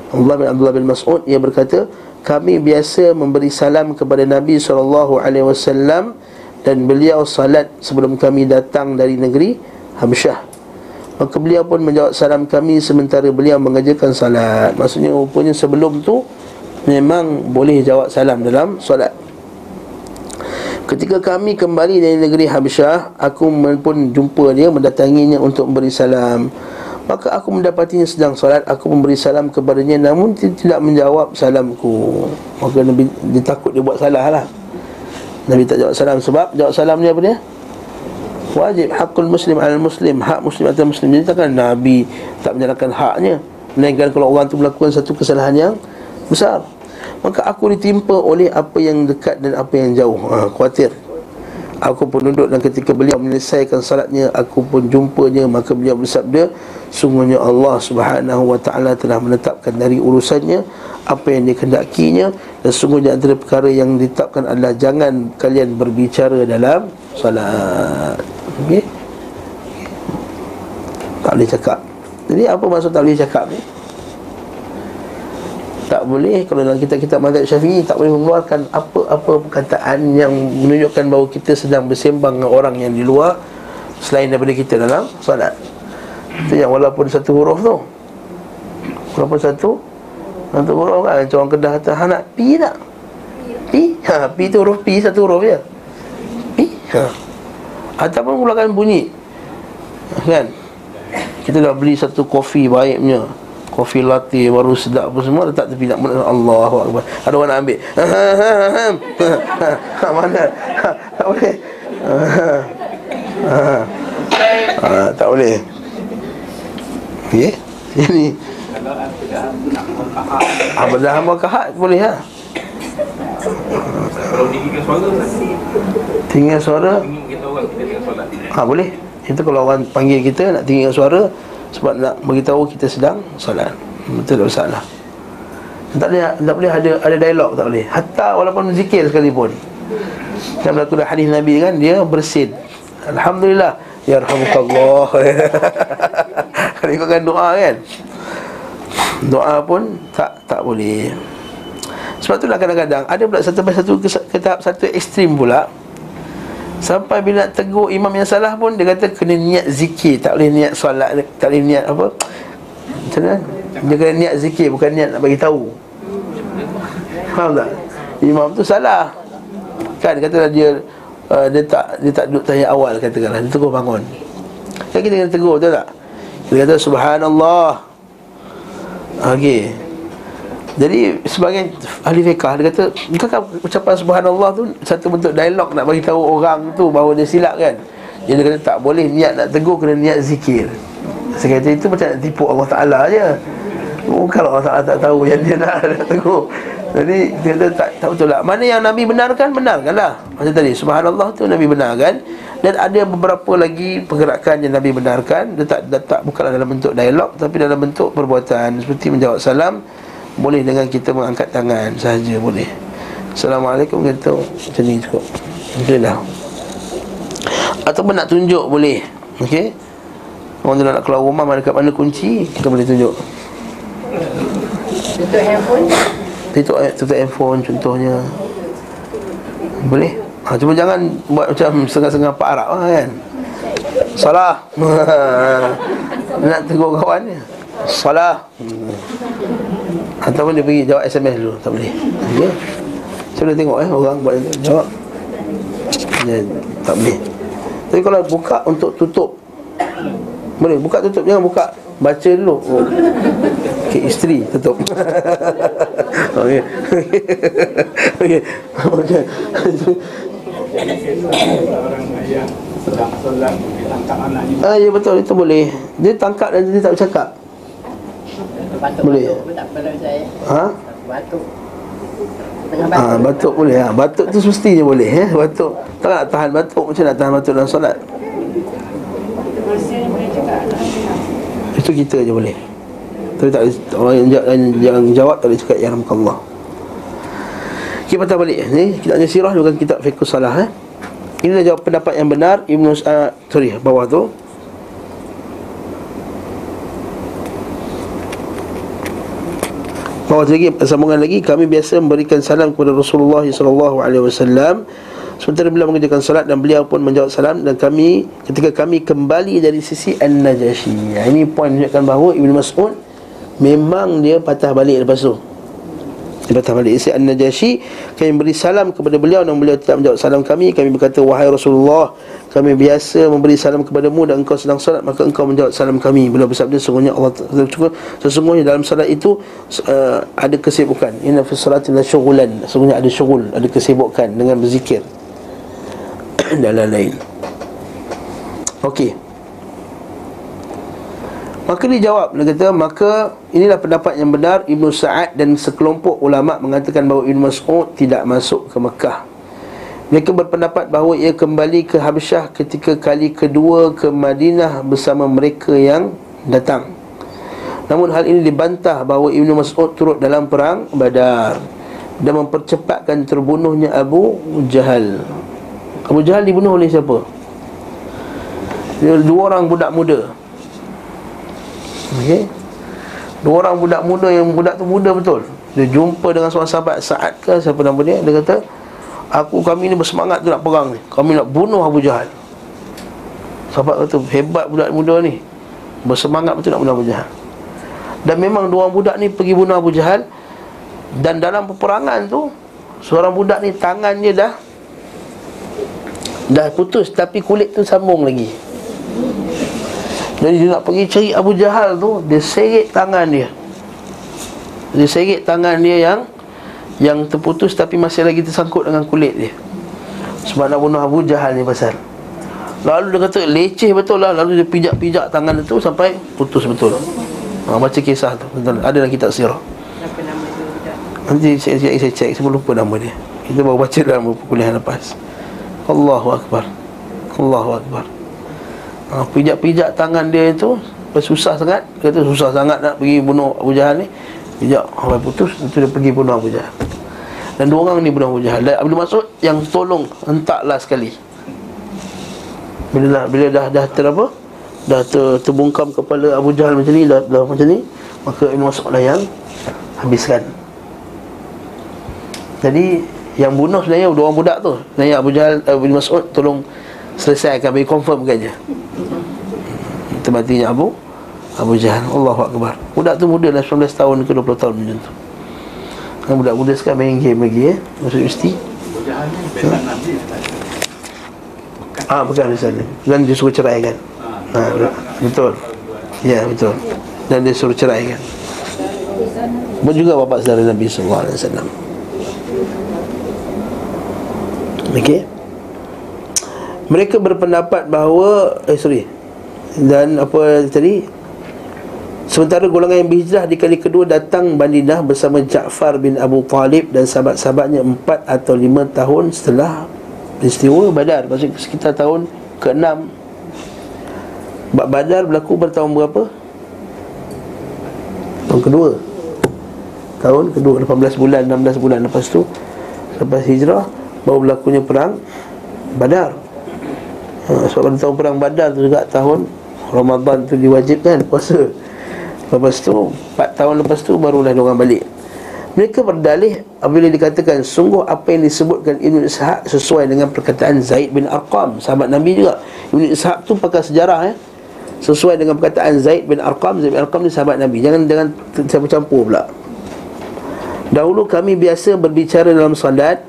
Abdullah bin Abdullah bin Mas'ud Ia berkata Kami biasa memberi salam kepada Nabi SAW dan beliau salat sebelum kami datang dari negeri Habsyah. Maka beliau pun menjawab salam kami sementara beliau mengerjakan salat. Maksudnya rupanya sebelum tu memang boleh jawab salam dalam solat. Ketika kami kembali dari negeri Habsyah, aku pun jumpa dia mendatanginya untuk memberi salam. Maka aku mendapatinya sedang solat Aku memberi salam kepadanya Namun tidak menjawab salamku Maka Nabi dia takut dia buat salah lah Nabi tak jawab salam. Sebab jawab salam ni apa dia? Wajib hakul muslim al muslim. Hak muslim atas muslim. Jadi takkan Nabi tak menjalankan haknya. Melainkan kalau orang tu melakukan satu kesalahan yang besar. Maka aku ditimpa oleh apa yang dekat dan apa yang jauh. Ha, Khawatir. Aku pun duduk dan ketika beliau menyelesaikan salatnya Aku pun jumpanya. Maka beliau bersabda Sungguhnya Allah subhanahu wa ta'ala telah menetapkan dari urusannya Apa yang dikendakinya Dan sungguhnya antara perkara yang ditetapkan adalah Jangan kalian berbicara dalam salat okay? Tak boleh cakap Jadi apa maksud tak boleh cakap ni tak boleh kalau dalam kitab-kitab mazhab Syafi'i tak boleh mengeluarkan apa-apa perkataan yang menunjukkan bahawa kita sedang bersembang dengan orang yang di luar selain daripada kita dalam solat. Itu yang walaupun satu huruf tu. Walaupun satu satu huruf kan macam orang Kedah kata ha nak pi tak? Pi? Ha, pi tu huruf pi satu huruf je. Pi? Ha. Ataupun mengeluarkan bunyi. Kan? Kita dah beli satu kopi baiknya kopi latte baru sedap apa semua letak tepi nak Allahu akbar. Ada orang nak ambil. Ha mana? Tak boleh. Ha, tak boleh. Okey. Ini dah hamba kahat boleh ha? Kalau tinggikan suara suara? Kita tengah solat Ha boleh. Itu kalau orang panggil kita Nak tinggikan suara Sebab nak beritahu kita sedang solat. Betul tak masalah tak boleh, tak boleh ada ada dialog tak boleh. Hatta walaupun zikir sekalipun. Yang berlaku dalam hadis Nabi kan Dia bersin. Alhamdulillah. Ya Rahmatullah Kalau ikutkan doa kan Doa pun tak tak boleh. Sebab itulah kadang-kadang Ada pula satu satu ke, tahap satu ekstrim pula. Sampai bila nak tegur imam yang salah pun Dia kata kena niat zikir Tak boleh niat solat Tak boleh niat apa. Macam mana? Dia kena niat zikir Bukan niat nak bagi tahu. Faham tak? Imam tu salah. Kan katalah dia uh, Dia tak dia tak duduk tanya awal Katakanlah. Dia tegur bangun. Kan kita kena tegur betul tak? Dia kata subhanallah Okey jadi sebagai ahli fiqah dia kata bukankah ucapan subhanallah tu satu bentuk dialog nak bagi tahu orang tu bahawa dia silap kan. Jadi dia kata tak boleh niat nak tegur kena niat zikir. Kata itu macam nak tipu Allah Taala aje. Bukan Allah Taala tak tahu yang dia nak, nak tegur. Jadi dia kata tak, tak betul lah Mana yang Nabi benarkan, benarkanlah. Macam tadi, subhanallah tu Nabi benarkan. Dan ada beberapa lagi pergerakan yang Nabi benarkan. Dia tak, dia tak bukanlah dalam bentuk dialog Tapi dalam bentuk perbuatan. Seperti menjawab salam boleh dengan kita mengangkat tangan sahaja boleh. Assalamualaikum kita macam ni cukup. Alhamdulillah. Ataupun nak tunjuk boleh. Okey? Orang tu nak keluar rumah mana kat mana kunci Kita boleh tunjuk. Tutup handphone Tutup, tutup handphone contohnya. Boleh? Ha, Cuma jangan buat macam setengah-setengah Pak Arab lah kan? Salah. Nak tegur kawan ni. Salah. Ataupun dia pergi jawab SMS dulu Tak boleh. Okay. Saya dah tengok eh Orang buat itu Jawab. Dia, Tak boleh. Tapi kalau buka untuk tutup. Boleh buka tutup Jangan buka. Baca dulu. Oh. Okay isteri tutup Okey Okey Okey Ah, ya betul itu boleh. Dia tangkap dan dia tak bercakap. Batuk Boleh. Ha? Batuk Tengah Ha, batuk boleh ha. Batuk tu semestinya boleh eh? Batuk Tak nak tahan batuk Macam nak tahan batuk dalam solat Itu kita je boleh Tapi tak Orang yang, yang, yang jawab Tak boleh cakap Ya Rahmatullah Kita patah balik. Ni Kita hanya sirah Bukan kitab fiqh salah eh? Inilah jawab pendapat yang benar Ibn uh, Sorry bawah tu. Bawah lagi sambungan lagi. Kami biasa memberikan salam kepada Rasulullah sallallahu alaihi wasallam. Sementara beliau mengerjakan salat dan beliau pun menjawab salam dan kami ketika kami kembali dari sisi An-Najasyi. Ini poin menunjukkan bahawa Ibnu Mas'ud memang dia patah balik lepas tu. Dia patah balik. Isi An-Najasyi Kami beri salam kepada beliau Dan beliau tidak menjawab salam kami. Kami berkata Wahai Rasulullah Kami biasa memberi salam kepadamu Dan engkau sedang salat Maka engkau menjawab salam kami Beliau bersabda Sesungguhnya Allah Sesungguhnya dalam salat itu uh, Ada kesibukan. Inna fi salati la syugulan Sesungguhnya ada syugul Ada kesibukan Dengan berzikir. Dan lain-lain. Okey Maka dia jawab Dia kata Maka inilah pendapat yang benar. Ibnu Sa'ad dan sekelompok ulama Mengatakan bahawa Ibnu Mas'ud Tidak masuk ke Mekah. Mereka berpendapat bahawa ia kembali ke Habsyah Ketika kali kedua ke Madinah Bersama mereka yang datang. Namun hal ini dibantah Bahawa Ibnu Mas'ud turut dalam perang Badar Dan mempercepatkan terbunuhnya Abu Jahal. Abu Jahal dibunuh oleh siapa? Dua orang budak muda Okey. Dua orang budak muda yang budak tu muda betul. Dia jumpa dengan seorang sahabat Sa'ad ke siapa nama dia, dia kata, "Aku kami ni bersemangat tu nak perang ni. Kami nak bunuh Abu Jahal." Sahabat kata, "Hebat budak muda ni. Bersemangat betul nak bunuh Abu Jahal." Dan memang dua orang budak ni pergi bunuh Abu Jahal dan dalam peperangan tu seorang budak ni tangannya dah dah putus tapi kulit tu sambung lagi. Jadi dia nak pergi cari Abu Jahal tu Dia seret tangan dia. Dia seret tangan dia yang Yang terputus tapi masih lagi tersangkut dengan kulit dia. Sebab nak bunuh Abu Jahal ni pasal. Lalu dia kata leceh betul lah. Lalu dia pijak-pijak tangan itu sampai putus betul. Ha, Baca kisah tu. Betul. Ada dalam kitab sirah. Tu? Nanti saya, saya, saya cek. Saya lupa nama dia. Kita baru baca dalam buku kuliah lepas. Allahu Akbar. Allahu Akbar ha, Pijak-pijak tangan dia itu Susah sangat. Dia kata susah sangat nak pergi bunuh Abu Jahal ni. Pijak sampai putus Itu dia pergi bunuh Abu Jahal. Dan dua orang ni bunuh Abu Jahal. Dan Abdul Mas'ud yang tolong Hentaklah sekali. Bila dah, bila dah, dah ter apa? Dah ter, terbungkam kepala Abu Jahal macam ni dah, dah macam ni Maka Ibn Mas'ud lah yang Habiskan. Jadi Yang bunuh sebenarnya dua orang budak tu. Sebenarnya Abu Jahal Ibn Mas'ud tolong Selesaikan Bagi confirm je Itu matinya Abu Abu Jahal. Allahu Akbar. Budak tu muda lah 19 tahun ke 20 tahun macam tu. Kan budak muda sekarang main game lagi eh? Masuk universiti? Ah bukan di sana. Dan dia suruh cerai kan? Ha, Betul. Ya betul. Dan dia suruh cerai kan? Pun juga bapak saudara Nabi SAW Okey Mereka berpendapat bahawa Eh sorry. Dan apa tadi? Sementara golongan yang berhijrah di kali kedua datang Bandinah bersama Ja'far bin Abu Talib dan sahabat-sahabatnya empat atau lima tahun setelah peristiwa Badar. Maksudnya sekitar tahun ke-6 Bak Badar berlaku pada tahun berapa? Tahun kedua. Tahun kedua 18 bulan 16 bulan lepas tu Lepas hijrah Baru berlakunya perang Badar ha, Sebab pada tahun perang Badar tu juga tahun Ramadan tu diwajibkan puasa Lepas tu 4 tahun lepas tu barulah diorang balik mereka berdalih apabila dikatakan sungguh apa yang disebutkan Ibn Ishaq sesuai dengan perkataan Zaid bin Arqam sahabat Nabi juga. Ibn Ishaq tu pakar sejarah ya. Sesuai dengan perkataan Zaid bin Arqam, Zaid bin Arqam ni sahabat Nabi. Jangan jangan campur-campur pula. Dahulu kami biasa berbicara dalam salat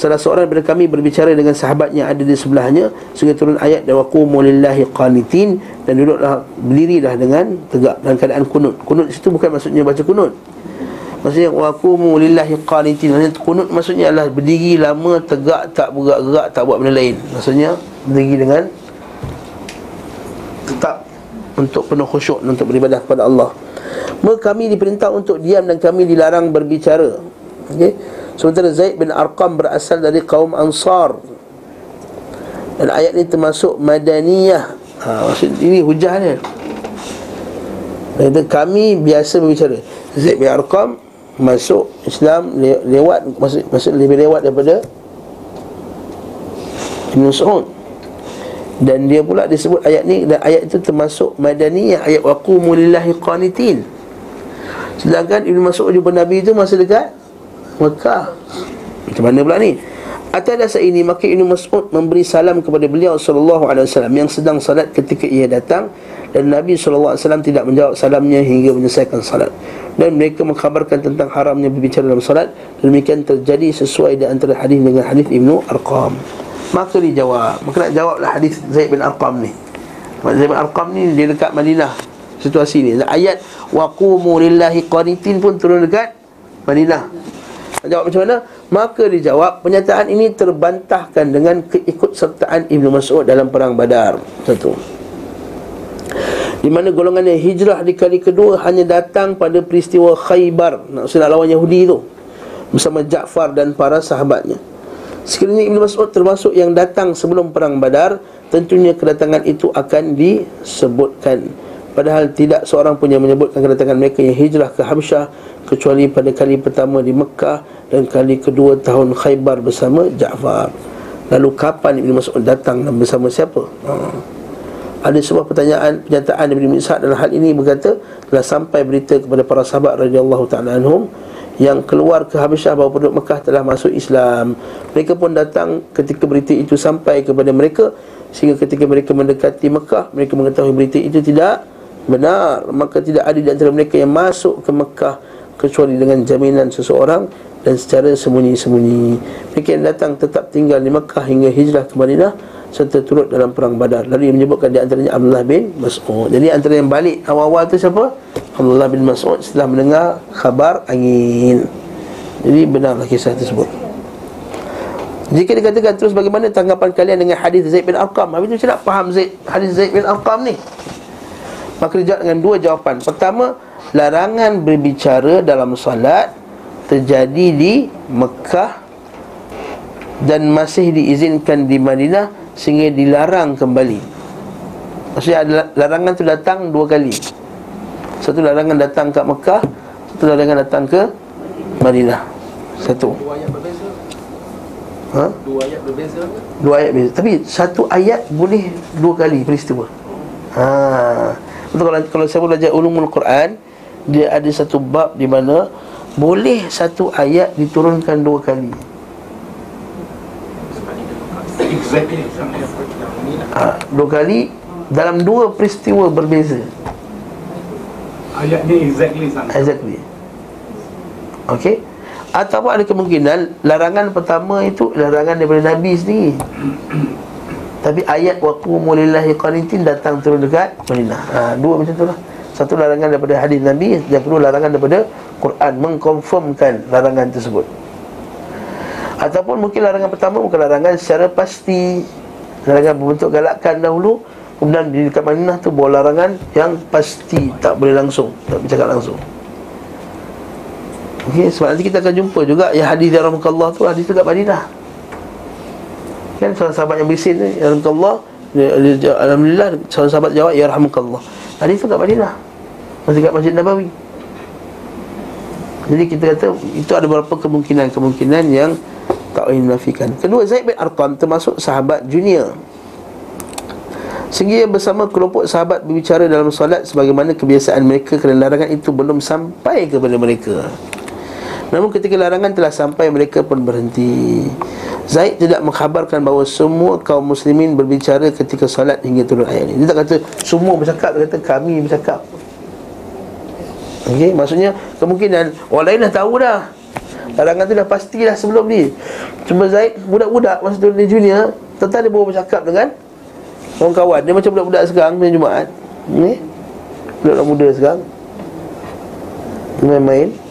Salah seorang daripada kami berbicara dengan sahabat yang ada di sebelahnya Sehingga turun ayat Dan waqumu lillahi qanitin Dan duduklah berdirilah dengan tegak dalam keadaan kunut. Kunut situ bukan maksudnya baca kunut. Maksudnya waqumu lillahi qanitin Maksudnya kunut maksudnya adalah berdiri lama tegak tak bergerak-gerak tak buat benda lain. Maksudnya berdiri dengan tetap untuk penuh khusyuk untuk beribadah kepada Allah. Maka kami diperintah untuk diam dan kami dilarang berbicara. Okey Sementara Zaid bin Arqam berasal dari kaum Ansar. Dan ayat ini termasuk Madaniyah. Ha, Maksud ini hujah dia Kata kami biasa berbicara. Zaid bin Arqam Masuk Islam le- lewat Maksud, maksud lebih lewat daripada Ibn Mas'ud. Dan dia pula disebut ayat ni dan ayat itu termasuk madaniyah ayat waqumu lillahi qanitin. Sedangkan Ibn Mas'ud jumpa Nabi itu masa dekat Mekah. Macam mana pula ni? Atas ini maka Ibn Mas'ud memberi salam kepada beliau sallallahu alaihi wasallam yang sedang salat ketika ia datang dan Nabi sallallahu alaihi wasallam tidak menjawab salamnya hingga menyelesaikan salat. Dan mereka mengkhabarkan tentang haramnya berbicara dalam salat. Demikian terjadi sesuai di antara hadis dengan hadis Ibnu Arqam. Maka dijawab. Maka nak jawablah hadis Zaid bin Arqam ni. Zaid bin Arqam ni dia dekat Madinah. Situasi ni ayat waqumu lillahi qanitin pun turun dekat Madinah Jawab macam mana? Maka dijawab Pernyataan ini terbantahkan dengan keikutsertaan Ibn Mas'ud dalam perang badar. Satu di mana golongan yang hijrah di kali kedua hanya datang pada peristiwa Khaybar. Nak lawan Yahudi tu. Bersama Ja'far dan para sahabatnya. Sekiranya Ibn Mas'ud termasuk yang datang sebelum perang badar Tentunya kedatangan itu akan disebutkan Padahal tidak seorang pun yang menyebutkan kedatangan mereka yang hijrah ke Habsyah Kecuali pada kali pertama di Mekah Dan kali kedua tahun Khaybar bersama Ja'far Lalu kapan Ibn Mas'ud datang dan bersama siapa? Ha. ada sebuah pertanyaan pernyataan Ibn dalam hal ini berkata telah sampai berita kepada para sahabat radhiyallahu taala anhum yang keluar ke Habasyah bahawa penduduk Mekah telah masuk Islam. Mereka pun datang ketika berita itu sampai kepada mereka sehingga ketika mereka mendekati Mekah mereka mengetahui berita itu tidak benar maka tidak ada di antara mereka yang masuk ke Mekah kecuali dengan jaminan seseorang dan secara sembunyi-sembunyi. Mereka yang datang tetap tinggal di Mekah hingga hijrah ke Madinah serta turut dalam perang Badar. Lalu yang menyebutkan di antaranya Abdullah bin Mas'ud. Jadi antara yang balik awal-awal tu siapa? Abdullah bin Mas'ud setelah mendengar khabar angin. Jadi benarlah kisah tersebut. Jika dikatakan terus bagaimana tanggapan kalian dengan hadis Zaid bin Arqam? Habis tu saya nak faham Zaid, hadis Zaid bin Arqam ni. Maka dijawab dengan dua jawapan. Pertama, larangan berbicara dalam salat terjadi di Mekah dan masih diizinkan di Madinah sehingga dilarang kembali. Maksudnya ada larangan tu datang dua kali. Satu larangan datang ke Mekah, satu larangan datang ke Madinah. Satu. Berbeza. Ha? Dua ayat berbeza. Dua ayat beza. Tapi satu ayat boleh dua kali peristiwa. Ha. Betul kalau kalau saya belajar ulumul Quran, dia ada satu bab di mana boleh satu ayat diturunkan dua kali. Ha, dua kali dalam dua peristiwa berbeza. Ayat ni exactly sama. Exactly. Okey. Ataupun ada kemungkinan larangan pertama itu larangan daripada Nabi sendiri. Tapi ayat waqumu lillahi qanitin datang turun dekat Madinah. Ha, dua macam tu lah. Satu larangan daripada hadis Nabi, yang kedua larangan daripada Quran mengkonfirmkan larangan tersebut. Ataupun mungkin larangan pertama bukan larangan secara pasti Larangan berbentuk galakan dahulu Kemudian di dekat Madinah tu bawa larangan yang pasti Tak boleh langsung, tak bercakap langsung Okey, sebab nanti kita akan jumpa juga Ya hadis ya Allah tu hadis tu kat Madinah Kan seorang sahabat yang bersin ni Ya Alhamdulillah Seorang sahabat jawab Ya Rahmukallah Hadis tu kat Madinah. Masih kat Masjid Nabawi. Jadi kita kata Itu ada beberapa kemungkinan-kemungkinan yang tak boleh menafikan. Kedua Zaid bin Arqam termasuk sahabat junior. Sehingga bersama kelompok sahabat berbicara dalam solat Sebagaimana kebiasaan mereka kerana larangan itu belum sampai kepada mereka Namun ketika larangan telah sampai mereka pun berhenti. Zaid tidak mengkhabarkan bahawa semua kaum muslimin berbicara ketika solat hingga turun ayat ini. Dia tak kata semua bercakap, dia kata kami bercakap. Okey, maksudnya kemungkinan orang lain dah tahu dah. Larangan tu dah pastilah sebelum ni. Cuma Zaid budak-budak masa tu dia junior Tentang dia baru bercakap dengan Orang kawan. Dia macam budak-budak sekarang Dia Jumaat. Ni Budak-budak muda sekarang. Main-main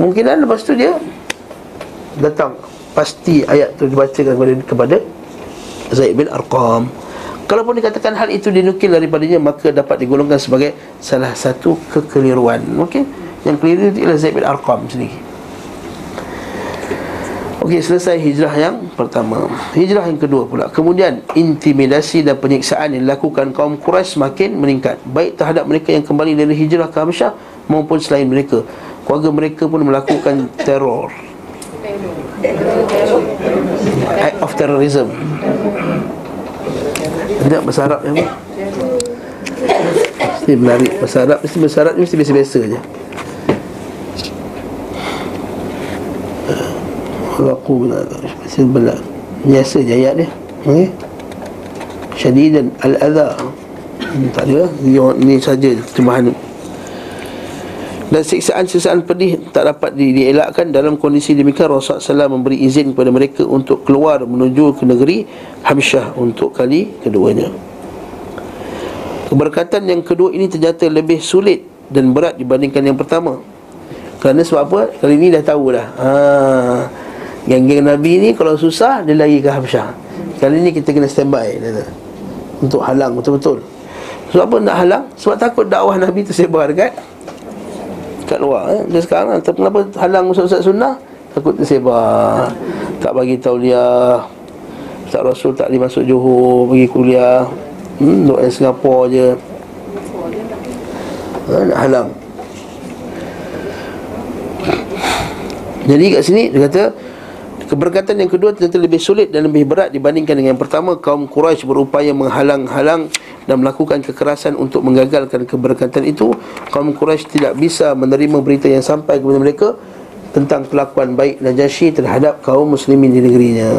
Mungkinan lepas tu dia Datang Pasti ayat tu dibacakan kepada, kepada Zaid bin Arqam Kalaupun dikatakan hal itu dinukil daripadanya Maka dapat digolongkan sebagai Salah satu kekeliruan Mungkin Yang keliru itu ialah Zaid bin Arqam sendiri Okey, selesai hijrah yang pertama. Hijrah yang kedua pula. Kemudian intimidasi dan penyiksaan yang dilakukan kaum Quraisy semakin meningkat, baik terhadap mereka yang kembali dari hijrah ke Habasyah maupun selain mereka. Keluarga mereka pun melakukan teror. Act of terrorism. Tidak bahasa Arab ya? Mesti menarik bahasa Arab Mesti bahasa Arab mesti biasa-biasa je Laku Mesti belak Biasa je ayat dia okay? Syadidan al-adha hmm, Tak ada Ni, ni saja terjemahan dan siksaan-siksaan pedih tak dapat di, dielakkan dalam kondisi demikian Rasulullah SAW memberi izin kepada mereka untuk keluar menuju ke negeri Hamsyah untuk kali keduanya. Keberkatan yang kedua ini ternyata lebih sulit dan berat dibandingkan yang pertama. Kerana sebab apa? Kali ini dah tahu dah. Ha, geng-geng Nabi ni kalau susah dia lagi ke Hamsyah. Kali ini kita kena standby untuk halang betul-betul. Sebab apa nak halang? Sebab takut dakwah Nabi tersebar dekat kat luar eh. Dia sekarang tapi kenapa halang ustaz-ustaz sunnah? Takut tersebar. Tak bagi tauliah. Ustaz Rasul tak boleh masuk Johor pergi kuliah. Hmm, duduk di Singapura je. Ha, nak halang. Jadi kat sini dia kata Keberkatan yang kedua ternyata lebih sulit dan lebih berat dibandingkan dengan yang pertama Kaum Quraisy berupaya menghalang-halang dan melakukan kekerasan untuk menggagalkan keberkatan itu kaum Quraisy tidak bisa menerima berita yang sampai kepada mereka tentang kelakuan baik Najasyi terhadap kaum muslimin di negerinya.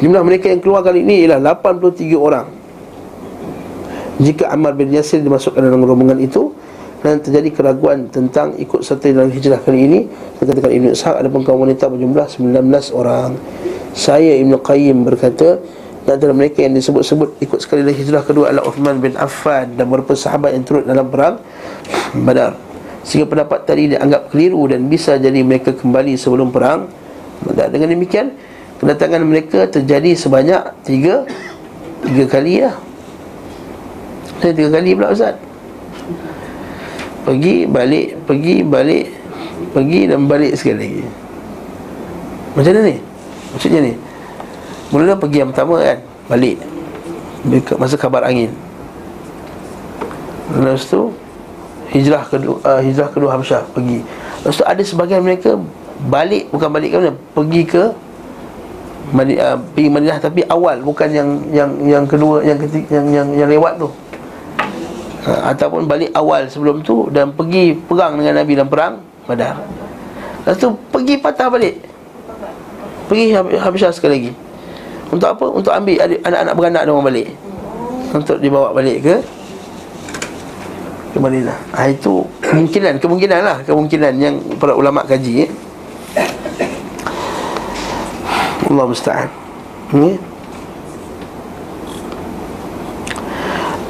Jumlah mereka yang keluar kali ini ialah 83 orang. Jika Ammar bin Yasir dimasukkan dalam rombongan itu dan terjadi keraguan tentang ikut serta dalam hijrah kali ini Katakan Ibn Ishaq ada pun kaum wanita berjumlah 19 orang. Saya Ibn Qayyim berkata antara mereka yang disebut-sebut ikut sekali dalam hijrah kedua adalah Uthman bin Affan dan beberapa sahabat yang turut dalam perang Badar. Sehingga pendapat tadi dianggap keliru dan bisa jadi mereka kembali sebelum perang Badar. Dengan demikian, kedatangan mereka terjadi sebanyak tiga tiga kali ya. Saya tiga kali pula Ustaz. Pergi, balik, pergi, balik, pergi dan balik sekali lagi. Macam mana ni? Maksudnya ni, Mula pergi yang pertama kan Balik. Masa kabar angin. Lepas tu Hijrah kedua uh, Hijrah kedua Hamsyah Pergi. Lepas tu ada sebagian mereka Balik Bukan balik ke mana Pergi ke Madi, uh, Pergi Madinah Tapi awal Bukan yang Yang yang kedua Yang ketiga Yang yang, yang lewat tu. Uh, Ataupun balik awal sebelum tu Dan pergi perang dengan Nabi dalam perang Badar. Lepas tu pergi patah balik. Pergi Hamsyah sekali lagi untuk apa? Untuk ambil anak-anak beranak dia orang balik Untuk dibawa balik ke Ke Madinah ha, Itu kemungkinan Kemungkinan lah Kemungkinan yang para ulama' kaji eh. Allah musta'an hmm?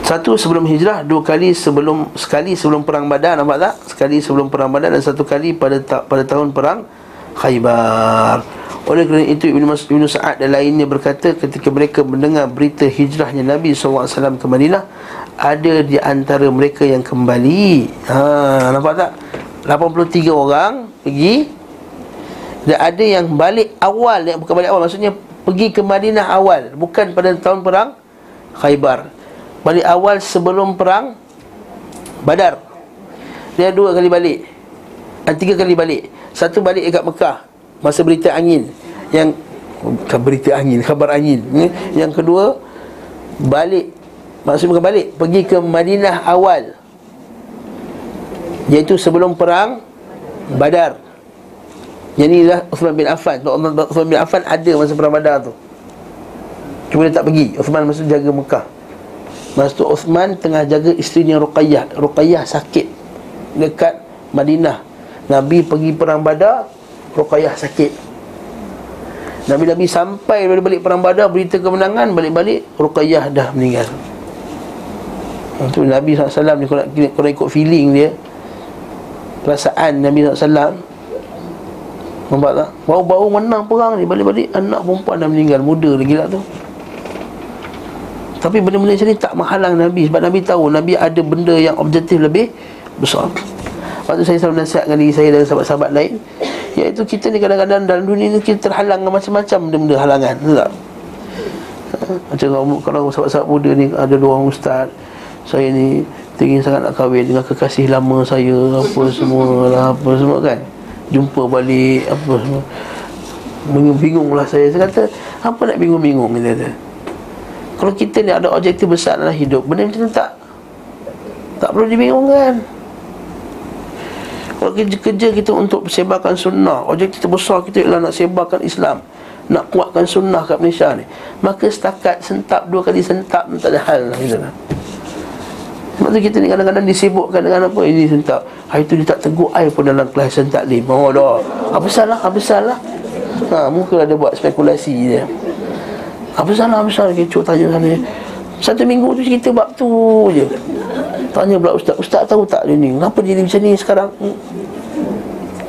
Satu sebelum hijrah Dua kali sebelum Sekali sebelum perang badar Nampak tak? Sekali sebelum perang badar Dan satu kali pada ta- pada tahun perang Khaybar. Oleh kerana itu Ibn, Sa'ad dan lainnya berkata Ketika mereka mendengar berita hijrahnya Nabi SAW ke Madinah Ada di antara mereka yang kembali. Ha, Nampak tak? 83 orang pergi Dan ada yang balik awal yang Bukan balik awal Maksudnya pergi ke Madinah awal Bukan pada tahun perang Khaybar. Balik awal sebelum perang Badar. Dia dua kali balik Dan tiga kali balik Satu balik dekat Mekah Masa berita angin. Yang Berita angin, khabar angin ni. Yang kedua Balik. Maksudnya bukan balik Pergi ke Madinah awal. Iaitu sebelum perang Badar. Yang ni adalah Uthman bin Affan. Uthman bin Affan ada masa perang Badar tu. Cuma dia tak pergi. Uthman masa jaga Mekah. Masa tu Uthman tengah jaga isterinya Ruqayyah. Ruqayyah sakit Dekat Madinah Nabi pergi perang Badar Ruqayyah sakit. Nabi-Nabi sampai dari balik perang badar Berita kemenangan Balik-balik Ruqayyah dah meninggal. Itu Nabi SAW ni kalau, kalau ikut feeling dia. Perasaan Nabi SAW Nampak tak? Baru-baru menang perang ni Balik-balik anak perempuan dah meninggal Muda lagi lah tu. Tapi benda-benda macam ni tak menghalang Nabi Sebab Nabi tahu Nabi ada benda yang objektif lebih besar Lepas tu saya selalu nasihatkan diri saya dan sahabat-sahabat lain Iaitu kita ni kadang-kadang dalam dunia ni kita terhalang dengan macam-macam benda-benda halangan Betul tak? Macam kalau, sahabat-sahabat muda ni ada dua orang ustaz Saya ni ingin sangat nak kahwin dengan kekasih lama saya Apa semua lah, apa semua kan? Jumpa balik, apa semua. Bingung-bingung lah saya. Saya kata, apa nak bingung-bingung kita kata Kalau kita ni ada objektif besar dalam hidup Benda macam tu tak Tak perlu dibingungkan kalau kerja-kerja kita untuk sebarkan sunnah Objektif terbesar kita ialah nak sebarkan Islam Nak kuatkan sunnah kat Malaysia ni. Maka setakat sentap Dua kali sentap Tak ada hal lah kita Sebab tu kita ni kadang-kadang disibukkan dengan apa? Ini sentap. Hari tu dia tak tegur air pun dalam kelas taklim Oh dah. Apa salah? Apa salah? Ha, muka ada buat spekulasi dia Apa salah? Apa salah? Kecoh tanya sana. Satu minggu tu cerita bab tu je Tanya pula ustaz Ustaz tahu tak dia ni? Kenapa dia macam ni sekarang.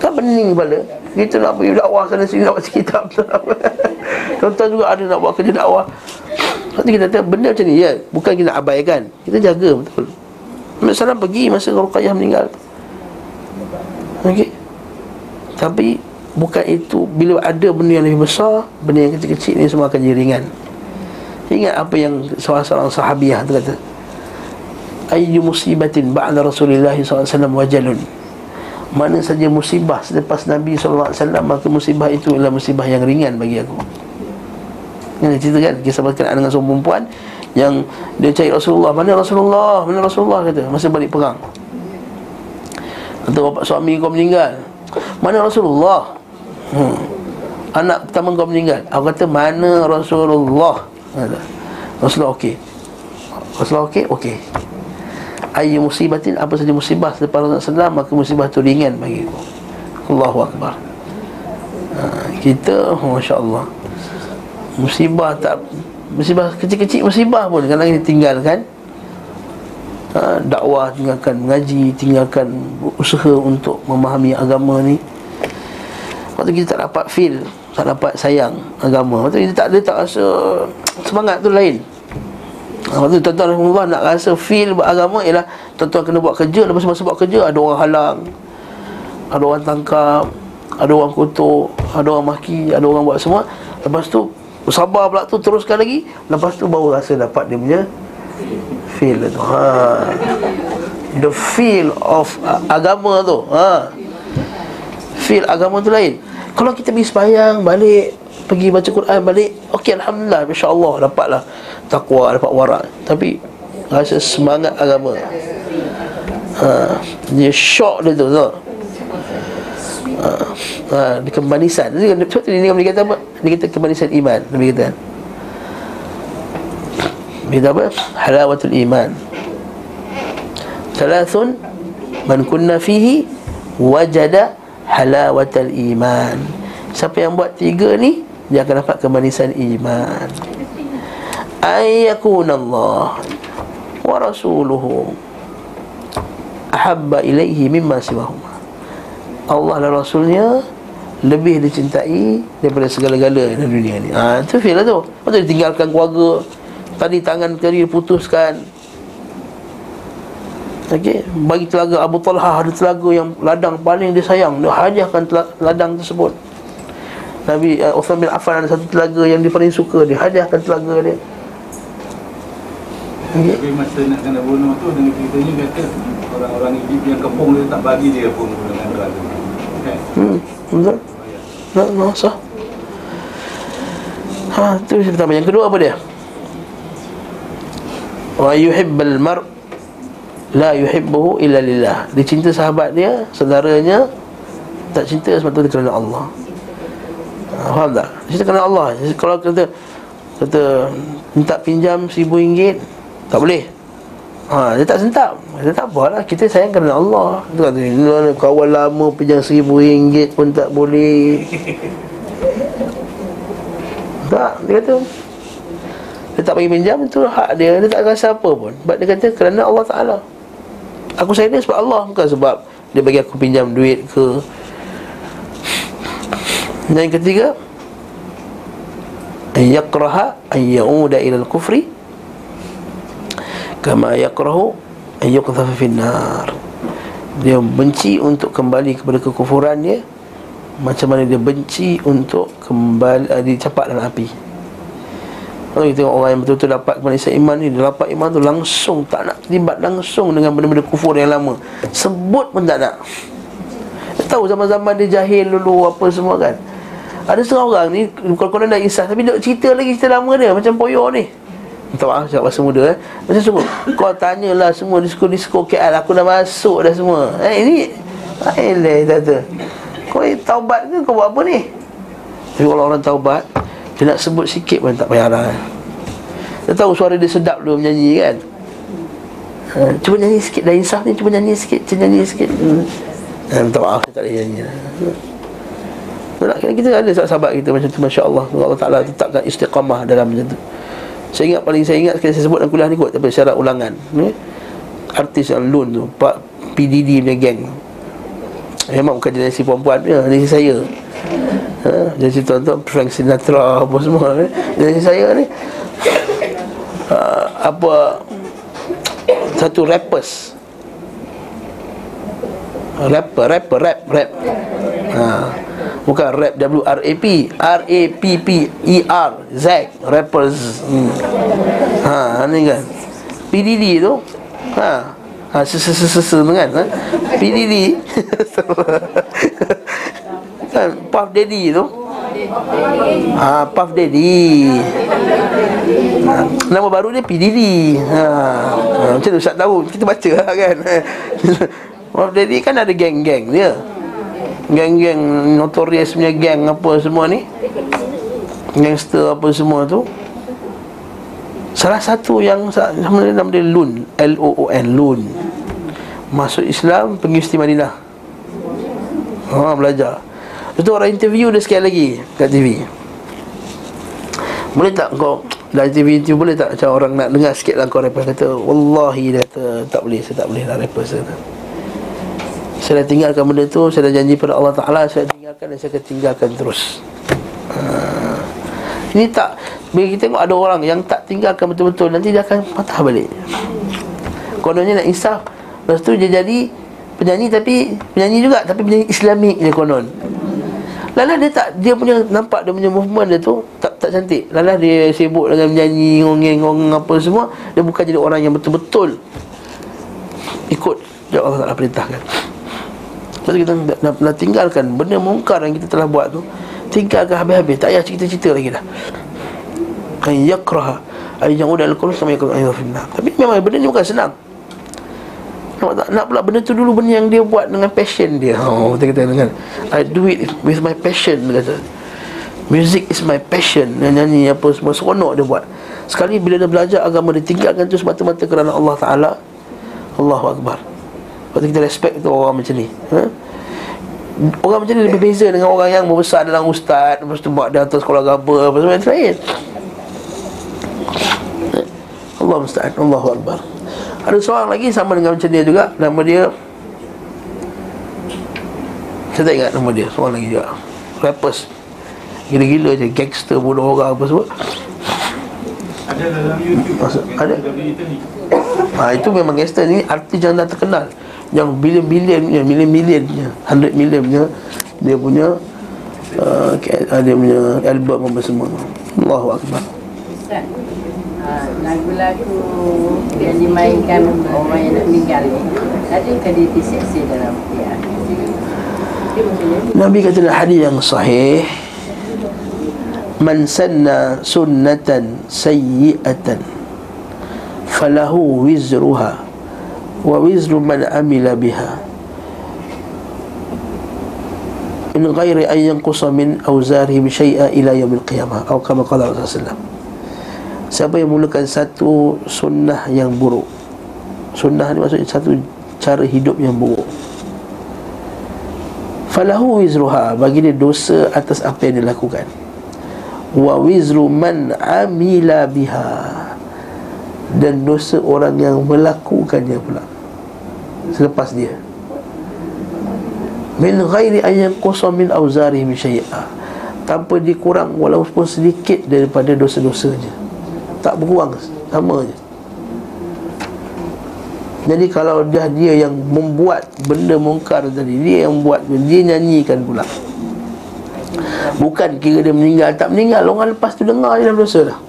Kan pening kepala Kita nak pergi dakwah sana sini Nak baca kitab Tuan-tuan juga ada nak buat kerja dakwah. Nanti kita kata benda macam ni ya Bukan kita abaikan. Kita jaga betul. Nabi Salam pergi masa Ruqayyah meninggal. Okey. Tapi Bukan itu. Bila ada benda yang lebih besar Benda yang kecil-kecil ni semua akan jadi ringan. Ingat apa yang seorang-seorang sahabiah tu kata ayyu musibatin ba'da Rasulullah SAW wajalun. Mana saja musibah selepas Nabi SAW maka musibah itu adalah musibah yang ringan bagi aku. Ini cerita kan? Kisah berkenaan dengan seorang perempuan Yang dia cari Rasulullah Mana Rasulullah? Mana Rasulullah? kata Masa balik perang. Atau bapak suami kau meninggal. Mana Rasulullah? Hmm. Anak pertama kau meninggal. Aku kata mana Rasulullah? Kata. Rasulullah okey. Rasulullah okey? Okey Ayu musibatin Apa saja musibah Selepas Rasulullah SAW Maka musibah tu ringan bagiku Allahu Akbar. Ha, Kita Masya Allah Musibah tak Musibah kecil-kecil musibah pun Kadang-kadang kita tinggalkan. Ha, Dakwah tinggalkan Mengaji Tinggalkan usaha untuk Memahami agama ni. Waktu kita tak dapat feel Tak dapat sayang agama. Waktu kita tak, dia tak rasa Semangat tu lain Waktu tuan-tuan Rasulullah nak rasa feel beragama Ialah tuan-tuan kena buat kerja. Lepas masa buat kerja Ada orang halang Ada orang tangkap Ada orang kutuk Ada orang maki Ada orang buat semua. Lepas tu Sabar pula tu teruskan lagi. Lepas tu baru rasa dapat dia punya Feel tu. Ha. The feel of uh, agama tu. Ha. Feel agama tu lain. Kalau kita pergi sebayang balik Pergi baca Quran balik Okey Alhamdulillah Masya Allah Dapatlah Taqwa Dapat warak. Tapi Rasa semangat agama. Ha. Dia shock dia tu tau ha. ha. Dia kemanisan tu dia kata apa? Dia kata kemanisan iman Nabi kata. Dia kata apa? Halawatul iman. Thalathun Man kunna fihi Wajada halawatul iman. Siapa yang buat tiga ni Dia akan dapat kemanisan iman Ayyakun Allah Wa rasuluhu Ahabba ilaihi mimma siwahuma Allah dan Rasulnya Lebih dicintai Daripada segala-gala dalam dunia ni ha, Itu feel lah tu Lepas tu dia tinggalkan keluarga Tadi tangan kiri putuskan Okey, bagi telaga Abu Talha ada telaga yang ladang paling dia sayang. Dia hadiahkan ladang tersebut. Nabi uh, Uthman bin Affan ada satu telaga yang dia paling suka, dia hadiahkan telaga dia. Okay. Tapi masa nak kena bunuh tu dengan ceritanya kata orang-orang yang kepung dia tak bagi dia pun dengan. Kan? Hmm, betul. Tak masa. Ha, tu yang pertama. Yang kedua apa dia? Wa yuhibbal mar' La yuhibbuhu illa lillah Dia cinta sahabat dia Saudaranya Tak cinta sebab tu dia kerana Allah ha, Faham tak? Dia cinta kerana Allah Kalau kata Kata Minta pinjam seribu ringgit Tak boleh? Ha, Dia tak sentak. Dia tak apa lah. Kita sayang kerana Allah. Dia kata Kawan lama pinjam seribu ringgit pun tak boleh. Tak Dia kata dia tak bagi pinjam itu hak dia. Dia tak rasa apa pun. Sebab dia kata kerana Allah Ta'ala. Aku sayang dia sebab Allah Bukan sebab dia bagi aku pinjam duit ke. Dan yang ketiga Yakraha An ya'uda ilal kufri Kama yakrahu An yuqthafa finnar. Dia benci untuk kembali kepada kekufuran dia Macam mana dia benci untuk kembali uh, Dicapak dalam api. Kalau kita tengok orang yang betul-betul dapat kemanisan iman ni Dia dapat iman tu langsung Tak nak terlibat langsung dengan benda-benda kufur yang lama. Sebut pun tak nak. Dia tahu zaman-zaman dia jahil dulu Apa semua kan. Ada setengah orang ni Kalau-kalau dah insah Tapi dia cerita lagi cerita lama dia Macam poyo ni Minta maaf cakap bahasa muda eh. Macam sungguh Kau tanyalah semua Disko-disko KL Aku dah masuk dah semua. Eh ini Ayolah kata Kau taubat ke kau buat apa ni? Tapi kalau orang taubat dia nak sebut sikit pun tak payah lah. Dia tahu suara dia sedap dulu menyanyi kan? Ha, Cuba nyanyi sikit dah insaf ni Cuba nyanyi sikit Cuba nyanyi sikit. Hmm. ha, Minta maaf tak boleh nyanyi lah. Tak, kita ada sahabat kita macam tu Masya Allah. Allah Ta'ala tetapkan istiqamah dalam macam tu Saya ingat paling saya ingat Sekali saya sebut dalam kuliah ni kot Tapi syarat ulangan. Ni, Artis yang loan tu Pak PDD punya gang Memang bukan generasi perempuan punya Generasi saya. Ha, Jadi tuan-tuan Frank Sinatra apa semua ni. Jadi saya ni uh, Apa Satu rappers Rapper, rapper, rap, rap ha. Bukan rap W-R-A-P R-A-P-P-E-R Z Rappers hmm. Ha, ni kan PDD tu Ha Ha, sesu-sesu tu kan ha? PDD kan Puff Daddy tu Ah, Puff Daddy ha. Nama baru dia P. Diddy ha. ha. Macam tu tahu Kita baca lah kan Puff Daddy kan ada geng-geng dia. Geng-geng Notorious punya geng Apa semua ni. Gangster apa semua tu. Salah satu yang Nama dia, nama dia Lun L-O-O-N. Lun Masuk Islam Pergi Universiti Madinah. Ha belajar. Lepas tu orang interview dia sekali lagi Kat TV Boleh tak kau Dari TV itu boleh tak Macam orang nak dengar sikit lah Kau rapper kata Wallahi dia kata Tak boleh Saya tak boleh lah rapper saya. Saya dah tinggalkan benda tu Saya dah janji pada Allah Ta'ala Saya tinggalkan dan saya akan tinggalkan terus. Ha. Ini tak Bila kita tengok ada orang yang tak tinggalkan betul-betul Nanti dia akan patah balik. Kononnya nak insaf. Lepas tu dia jadi Penyanyi tapi Penyanyi juga Tapi penyanyi islamik dia konon. Lala dia tak Dia punya Nampak dia punya movement dia tu Tak tak cantik. Lala dia sibuk dengan menyanyi Ngongeng-ngongeng apa semua Dia bukan jadi orang yang betul-betul Ikut Yang Allah Ta'ala perintahkan Lepas kita nak, nak, nak tinggalkan Benda mungkar yang kita telah buat tu Tinggalkan habis-habis. Tak payah cerita-cerita lagi dah. Kan yakraha. Ay yang udah al-qulub sama ayat finnar. Tapi memang benda ni bukan senang. Nak, tak, nak pula benda tu dulu benda yang dia buat dengan passion dia. Oh, kita kata dengan I do it with my passion dia kata. Music is my passion. Dia nyanyi apa semua Seronok dia buat. Sekali bila dia belajar agama Dia tinggalkan tu semata-mata kerana Allah Ta'ala. Allahu Akbar Lepas tu kita respect tu orang macam ni ha? Orang macam ni lebih beza dengan orang yang Membesar dalam ustaz Lepas tu buat dia atas sekolah agama Apa semua yang lain. Allah musta'an Allahu Akbar. Ada seorang lagi sama dengan macam dia juga Nama dia Saya tak ingat nama dia Seorang lagi juga. Rappers. Gila-gila je Gangster bunuh orang apa semua. Ada dalam YouTube Maksud- ada? ha, Itu memang gangster ni Artis yang dah terkenal Yang bilion-bilion punya Million-million punya Hundred million punya Dia punya uh, uh, Dia punya album apa semua. Allahu Akbar. Ustaz ah, Lagu-lagu yang dimainkan orang yang nak meninggal ni Adakah dia diseksi dalam dia? Nabi kata dalam hadis yang sahih Man sanna sunnatan sayyi'atan Falahu wizruha Wa wizru man amila biha. Min ghairi an yanqusa min awzarihim syai'a ila yawmil qiyamah. Atau kama qala Rasulullah Siapa yang mulakan satu sunnah yang buruk? Sunnah ni maksudnya satu cara hidup yang buruk. Falahu wizruha. Bagi dia dosa atas apa yang dia lakukan Wa wizru man amila biha. Dan dosa orang yang melakukannya pula Selepas dia. Min ghairi ayyan qusa min awzarihim syai'a. Tanpa dikurang walaupun sedikit daripada dosa-dosanya. Tak berkurang Sama je. Jadi kalau dah dia yang membuat benda mungkar tadi Dia yang buat Dia nyanyikan pula. Bukan kira dia meninggal. Tak meninggal Orang lepas tu dengar je dah berdosa dah.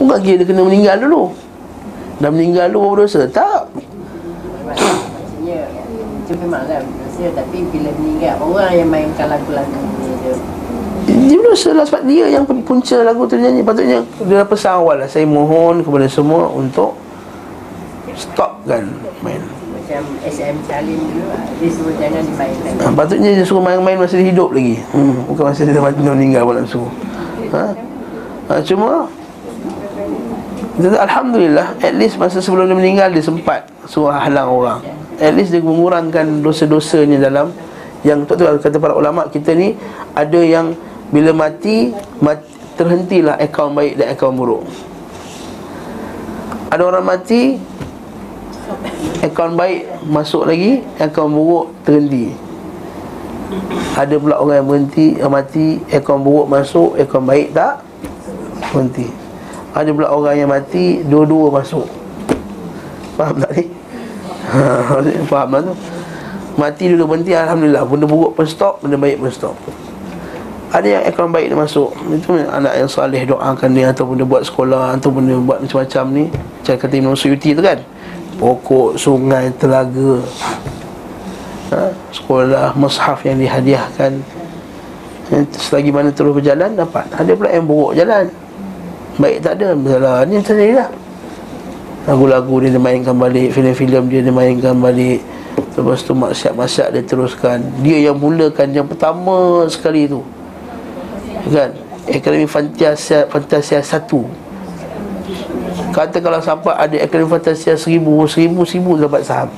Bukan kira dia kena meninggal dulu. Dah meninggal dulu berdosa Tak Itu memanglah Maksudnya tapi bila meninggal Orang yang mainkan lagu-lagu ni dia. Dia berdosa lah sebab dia yang punca lagu tu nyanyi. Patutnya dia pesan awal lah Saya mohon kepada semua untuk Stopkan main. Macam SM Salim dulu ah, Dia suruh jangan dimainkan. Ha, Patutnya dia suruh main-main masa dia hidup lagi. Hmm, Bukan masa dia mati dia meninggal pun nak suruh. Ha? ha, Cuma Alhamdulillah At least masa sebelum dia meninggal Dia sempat suruh halang orang At least dia mengurangkan dosa-dosanya dalam Yang tu kata para ulama kita ni Ada yang bila mati, mati Terhentilah akaun baik dan akaun buruk. Ada orang mati Akaun baik masuk lagi Akaun buruk terhenti. Ada pula orang yang berhenti Yang mati Akaun buruk masuk Akaun baik tak Berhenti. Ada pula orang yang mati Dua-dua masuk. Faham tak ni? Faham tak tu? Mati dulu berhenti Alhamdulillah. Benda buruk pun stop Benda baik pun stop. Ada yang akaun baik dia masuk. Itu anak yang salih doakan dia Ataupun dia buat sekolah Ataupun dia buat macam-macam ni. Macam kata Imam Suyuti tu kan? Pokok, sungai, telaga. Ha? Sekolah, mushaf yang dihadiahkan. Ha? Selagi mana terus berjalan Dapat. Ada pula yang buruk jalan. Baik tak ada masalah Ni macam lah Lagu-lagu dia dia mainkan balik Filem-filem dia dia mainkan balik. Lepas tu maksiat-maksiat dia teruskan. Dia yang mulakan yang pertama sekali tu. Kan? Akademi Fantasia Fantasia 1 Kata kalau sampai ada Akademi Fantasia seribu Seribu, seribu dapat saham.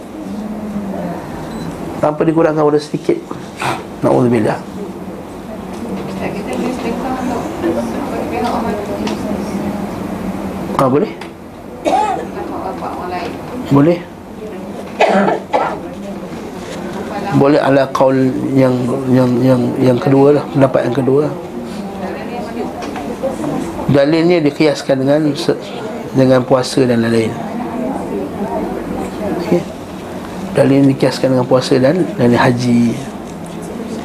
Tanpa dikurangkan oleh sedikit. Na'udzubillah. Ha, boleh? Boleh? Boleh ala kaul yang yang yang yang kedua lah pendapat yang kedua. Dalilnya dikiaskan dengan dengan puasa dan lain-lain. Okay. Dalil dikiaskan dengan puasa dan dan haji.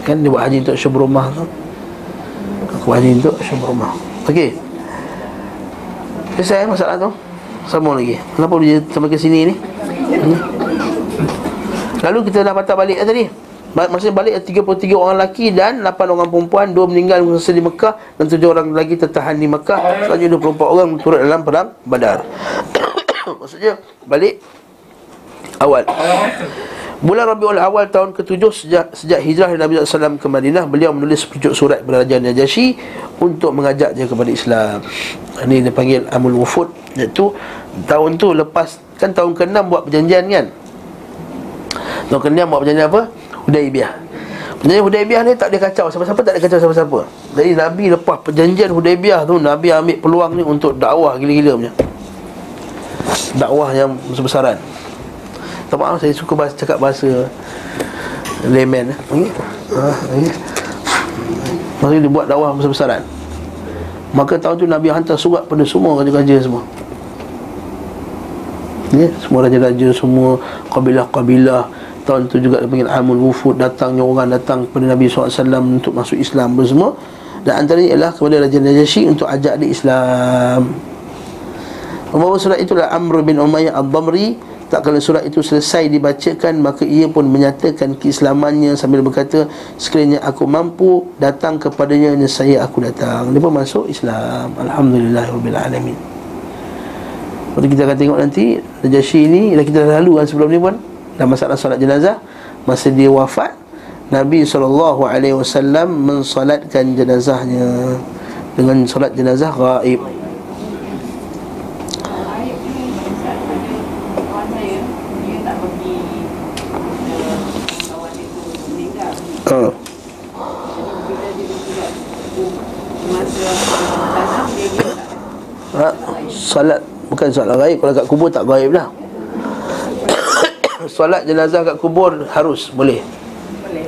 Kan dia buat haji untuk syukur rumah tu. Aku haji untuk syukur rumah. Okey. Selesai masalah tu. Sambung lagi. Kenapa dia sampai ke sini ni? Hmm. Lalu kita dah patah balik tadi. Maksudnya balik 33 orang lelaki dan 8 orang perempuan, 2 meninggal di Mekah dan 7 orang lagi tertahan di Mekah. Selanjutnya 24 orang turut dalam perang Badar. Maksudnya balik awal. Bulan Rabiul Awal tahun ke-7 sejak sejak hijrah Nabi SAW ke Madinah, beliau menulis sepucuk surat kepada Raja Najasyi untuk mengajak dia kepada Islam. Ini dipanggil Amul Wufud iaitu tahun tu lepas kan tahun ke-6 buat perjanjian kan. Tahun ke-6 buat perjanjian apa? Hudaibiyah. Perjanjian Hudaibiyah ni tak ada kacau siapa-siapa tak ada kacau siapa-siapa. Jadi Nabi lepas perjanjian Hudaibiyah tu Nabi ambil peluang ni untuk dakwah gila-gila punya. Dakwah yang besar-besaran. Tak maaf saya suka bahasa, cakap bahasa layman eh. Ha. Maksudnya dia buat dakwah besar-besaran. Maka tahun tu Nabi hantar surat pada semua raja-raja semua. Ya, semua raja-raja semua kabilah-kabilah tahun tu juga dipanggil Amul Wufud datangnya orang datang kepada Nabi SAW untuk masuk Islam apa semua dan antaranya ialah kepada Raja Najasyi untuk ajak dia Islam Membawa surat itulah Amr bin Umayyah Al-Damri Tak kala surat itu selesai dibacakan Maka ia pun menyatakan keislamannya Sambil berkata Sekiranya aku mampu datang kepadanya Nesaya aku datang. Dia pun masuk Islam. Alhamdulillahirrahmanirrahim Lepas kita akan tengok nanti Najasyi ni Dah kita dah lalu kan sebelum ni pun? Dalam masalah solat jenazah. Masa dia wafat Nabi SAW mensolatkan jenazahnya Dengan solat jenazah gaib Ayat ni macam ada kawan saya, dia tak bagi uh, kawan dia tu meninggal. uh. Bila dia tidak masa tanam dia dia tak ha, Salat Bukan solat gaib Kalau kat kubur tak gaib lah Solat jenazah kat kubur harus Boleh? Boleh.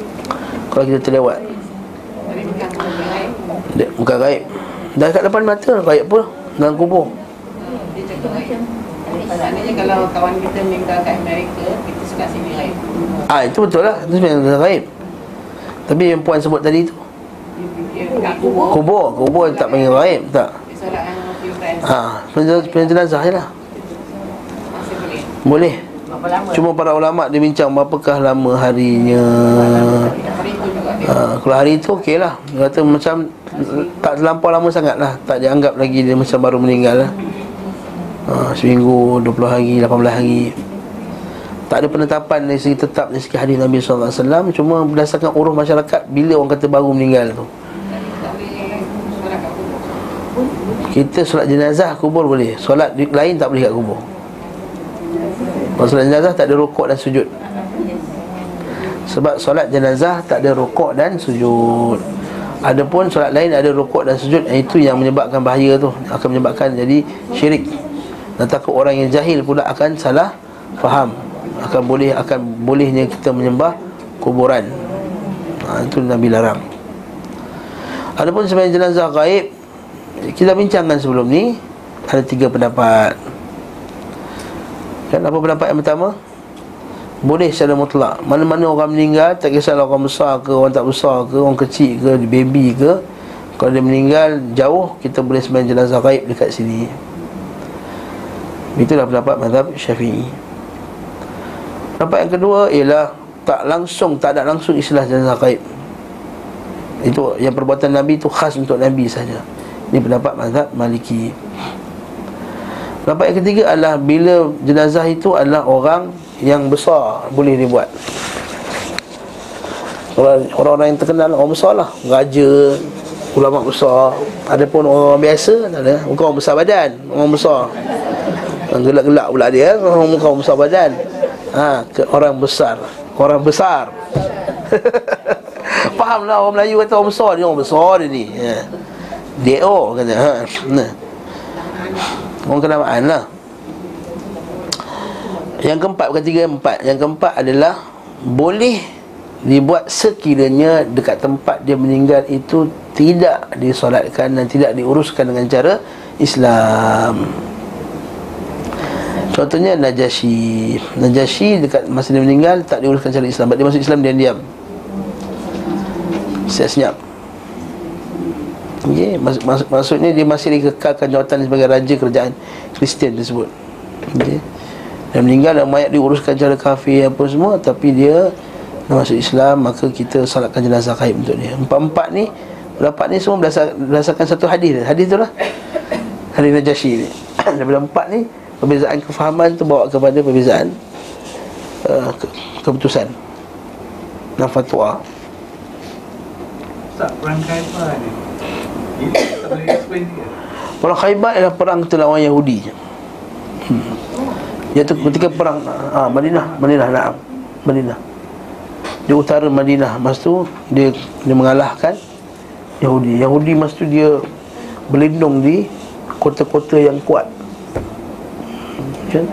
Kalau kita terlewat. Tapi bukan. Dia, gaib. Dah kat depan mata Gaib apa Dalam kubur. Dia cakap lain. Maknanya kalau kawan kita meninggal kat Amerika, kita suka sini lain. Ah Itu betul lah. Itu sebenarnya gaib. Tapi yang puan sebut tadi tu? Kubur, Kubur. Kubur tak panggil gaib. Tak? Solat. Ha, penjenazah, jenazah je lah. Boleh. Cuma para ulama' dia bincang Berapakah lama harinya? Itu ha, Kalau hari tu okey lah. Dia kata macam Tak terlampau lama sangat lah. Tak dianggap lagi dia macam baru meninggal lah. Ha, Seminggu, 20 hari, 18 hari. Tak ada penetapan dari segi tetap Dari segi hadis Nabi SAW Cuma berdasarkan uruh masyarakat Bila orang kata baru meninggal tu Tak boleh solat kat kubur. Kita solat jenazah kubur boleh. Solat lain tak boleh kat kubur. Kalau solat jenazah tak ada rukuk dan sujud. Sebab solat jenazah tak ada rukuk dan sujud. Adapun solat lain ada rukuk dan sujud Itu yang menyebabkan bahaya tu Akan menyebabkan jadi syirik. Dan takut orang yang jahil pula akan salah faham. Akan boleh akan bolehnya kita menyembah kuburan. Ha, Itu Nabi larang. Adapun sebagai jenazah gaib Kita bincangkan sebelum ni Ada tiga pendapat. Kan apa pendapat yang pertama? Boleh secara mutlak. Mana-mana orang meninggal Tak kisahlah orang besar ke Orang tak besar ke Orang kecil ke Baby ke Kalau dia meninggal jauh Kita boleh sembahyang jenazah gaib dekat sini. Itulah pendapat mazhab syafi'i. Pendapat yang kedua ialah Tak langsung Tak ada langsung istilah jenazah gaib. Itu yang perbuatan Nabi itu khas untuk Nabi saja Ini pendapat mazhab Maliki. Pendapat yang ketiga adalah Bila jenazah itu adalah orang yang besar Boleh dibuat. Orang- Orang-orang yang terkenal Orang besar lah Raja Ulama besar. Ada pun orang biasa ada. Bukan orang besar badan Orang besar. Gelak-gelak pula dia muka orang besar badan. Ha, ke Orang besar. Orang besar. Faham lah orang Melayu kata orang besar Dia orang besar dia ni. Ha. D.O. kata ha. Nah. Orang kenamaan lah Yang keempat bukan tiga empat Yang keempat adalah Boleh dibuat sekiranya Dekat tempat dia meninggal itu Tidak disolatkan dan tidak diuruskan dengan cara Islam Contohnya Najasyi Najasyi dekat masa dia meninggal Tak diuruskan cara Islam Dia masuk Islam diam-diam Senyap-senyap Okay, mak, mak, maksudnya dia masih dikekalkan jawatan sebagai raja kerajaan Kristian tersebut. Okay. Dan meninggal dan mayat diuruskan cara kafir apa semua tapi dia masuk Islam maka kita salatkan jenazah gaib untuk dia. Empat-empat ni pendapat ni semua berdasar, berdasarkan satu hadis. Hadis tu lah. Hadis Najasyi ni. Daripada empat ni perbezaan kefahaman tu bawa kepada perbezaan uh, ke, keputusan dan fatwa. Tak perang Khaifar ni. Perang Khaybar adalah perang terlawan Yahudi. Hmm. Iaitu ketika perang ah, Madinah, Madinah Naam. Madinah. Di utara Madinah masa tu dia dia mengalahkan Yahudi. Yahudi masa tu dia berlindung di kota-kota yang kuat. Itu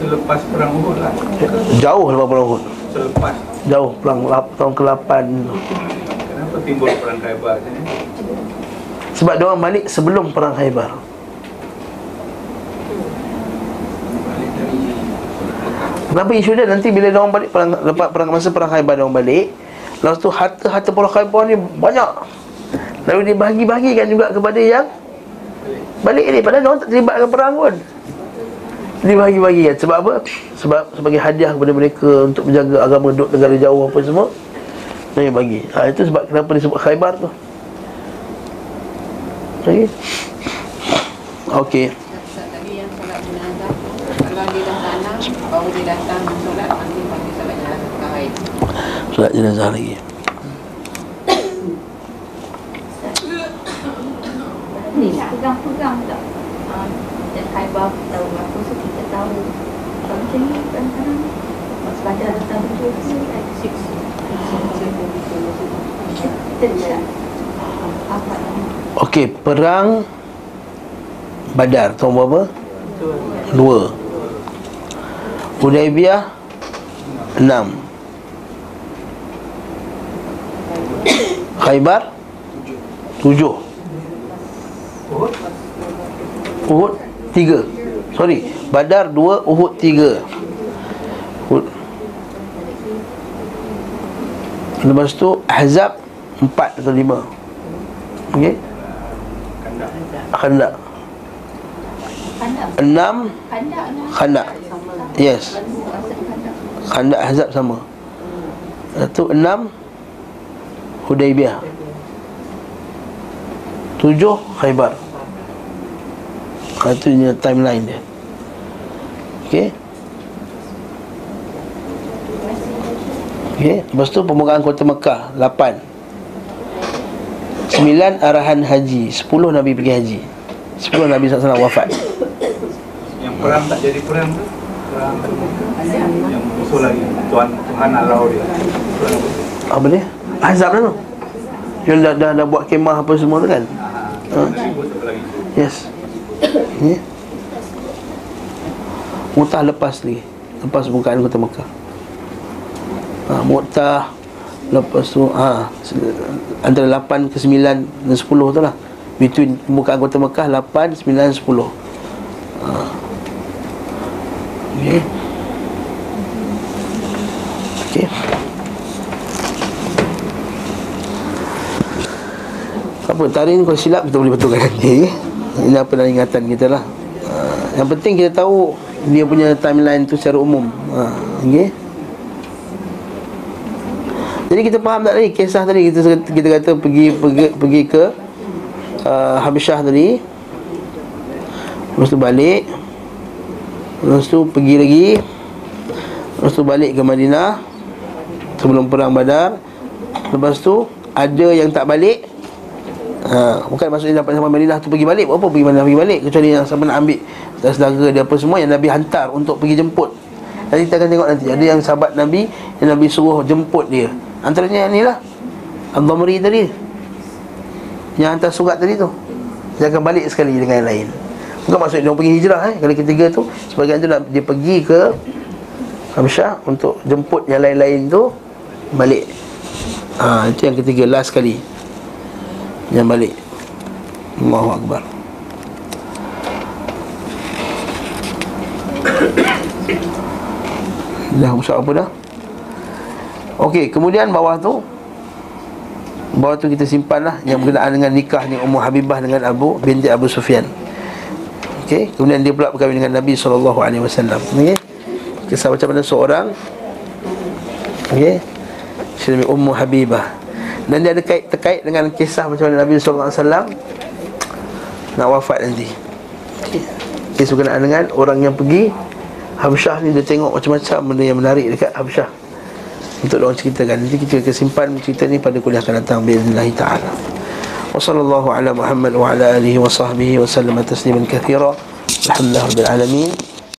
selepas perang Uhud lah. Jauh lepas perang Uhud. Selepas. Jauh perang tahun ke-8 tu. Kenapa timbul perang Khaifar ni? Sebab dia orang balik sebelum perang Khaybar. Kenapa isu dia nanti bila dia orang balik perang lepas perang masa perang Khaybar dia orang balik, lepas tu harta-harta perang Khaybar ni banyak. Lalu dia bahagi-bahagikan juga kepada yang balik ni padahal dia orang tak terlibat dengan perang pun. Dia bahagi-bahagikan sebab apa? Sebab sebagai hadiah kepada mereka untuk menjaga agama duduk negara jauh apa semua. Dia bagi. Ha, itu sebab kenapa disebut Khaybar tu. Okey. Okey. Solat jenazah lagi. ni pegang-pegang tak dan khaibah tahu apa so kita tahu kalau macam ni kadang-kadang like tidak apa Okey, perang Badar tahun berapa? Dua. Hudaibiyah enam. Khaybar tujuh. Uhud tiga. Sorry, Badar dua, Uhud tiga. Lepas tu Ahzab empat atau lima. Okey. Khandak. Enam Khandak. Yes. Khandak Ahzab sama. Satu enam Hudaibiyah Tujuh Khaybar. Ha, Itu timeline dia. Okey Okey Lepas tu pembukaan kota Mekah Lapan. Sembilan arahan haji Sepuluh Nabi pergi haji. Sepuluh Nabi SAW wafat. Yang perang tak jadi perang tu? Perang yang musuh lagi Tuhan Tuhan Allah dia. Apa? Dia? Azab tu. Yang dah, dah, dah buat kemah apa semua tu kan? Ha, Yes. Ni Mu'tah lepas ni Lepas bukaan kota Mekah ha, Mu'tah Lepas tu ha, Antara 8 ke 9 dan 10 tu lah. Between pembukaan kota Mekah 8, 9, 10 ha. Okay Okay apa tarikh ni kalau silap kita boleh betulkan nanti ini apa dalam ingatan kita lah. Uh, yang penting kita tahu dia punya timeline tu secara umum. Okay? Jadi kita faham tak tadi? Kisah tadi kita kita kata pergi pergi pergi ke uh, Habisyah tadi. Lepas tu balik. Lepas tu pergi lagi. Lepas tu balik ke Madinah. Sebelum perang badar. Lepas tu Ada yang tak balik. Ha, Bukan maksudnya dapat sampai Madinah tu pergi balik. Apa pergi Madinah? Pergi balik. Kecuali yang sampai nak ambil saudara dia apa semua Yang Nabi hantar untuk pergi jemput. Nanti kita akan tengok nanti. Ada yang sahabat Nabi Yang Nabi suruh jemput dia Antaranya yang ni lah. Al-Dhamri tadi. Yang hantar surat tadi tu. Dia akan balik sekali dengan yang lain. Bukan maksud dia pergi hijrah eh Kali ketiga tu. Sebagian tu nak dia pergi ke Habsyah Untuk jemput yang lain-lain tu Balik. Ha, Itu yang ketiga Last kali Yang balik. Allahu Akbar. Dah usah apa dah Okey, kemudian bawah tu Bawah tu kita simpan lah Yang berkenaan dengan nikah ni Ummu Habibah dengan Abu Binti Abu Sufyan. Okey, kemudian dia pula berkahwin dengan Nabi SAW Okey Kisah macam mana seorang Okey nama Ummu Habibah. Dan dia ada kait, terkait dengan kisah macam mana Nabi SAW Nak wafat nanti. Kisah berkenaan dengan orang yang pergi Habsyah ni dia tengok macam-macam benda yang menarik dekat Habsyah untuk orang ceritakan Nanti kita akan simpan cerita ni pada kuliah akan datang Biiznillah ta'ala. Wa sallallahu ala Muhammad wa ala alihi wa sahbihi wa sallam tasliman kathira. Alhamdulillah Rabbil Alamin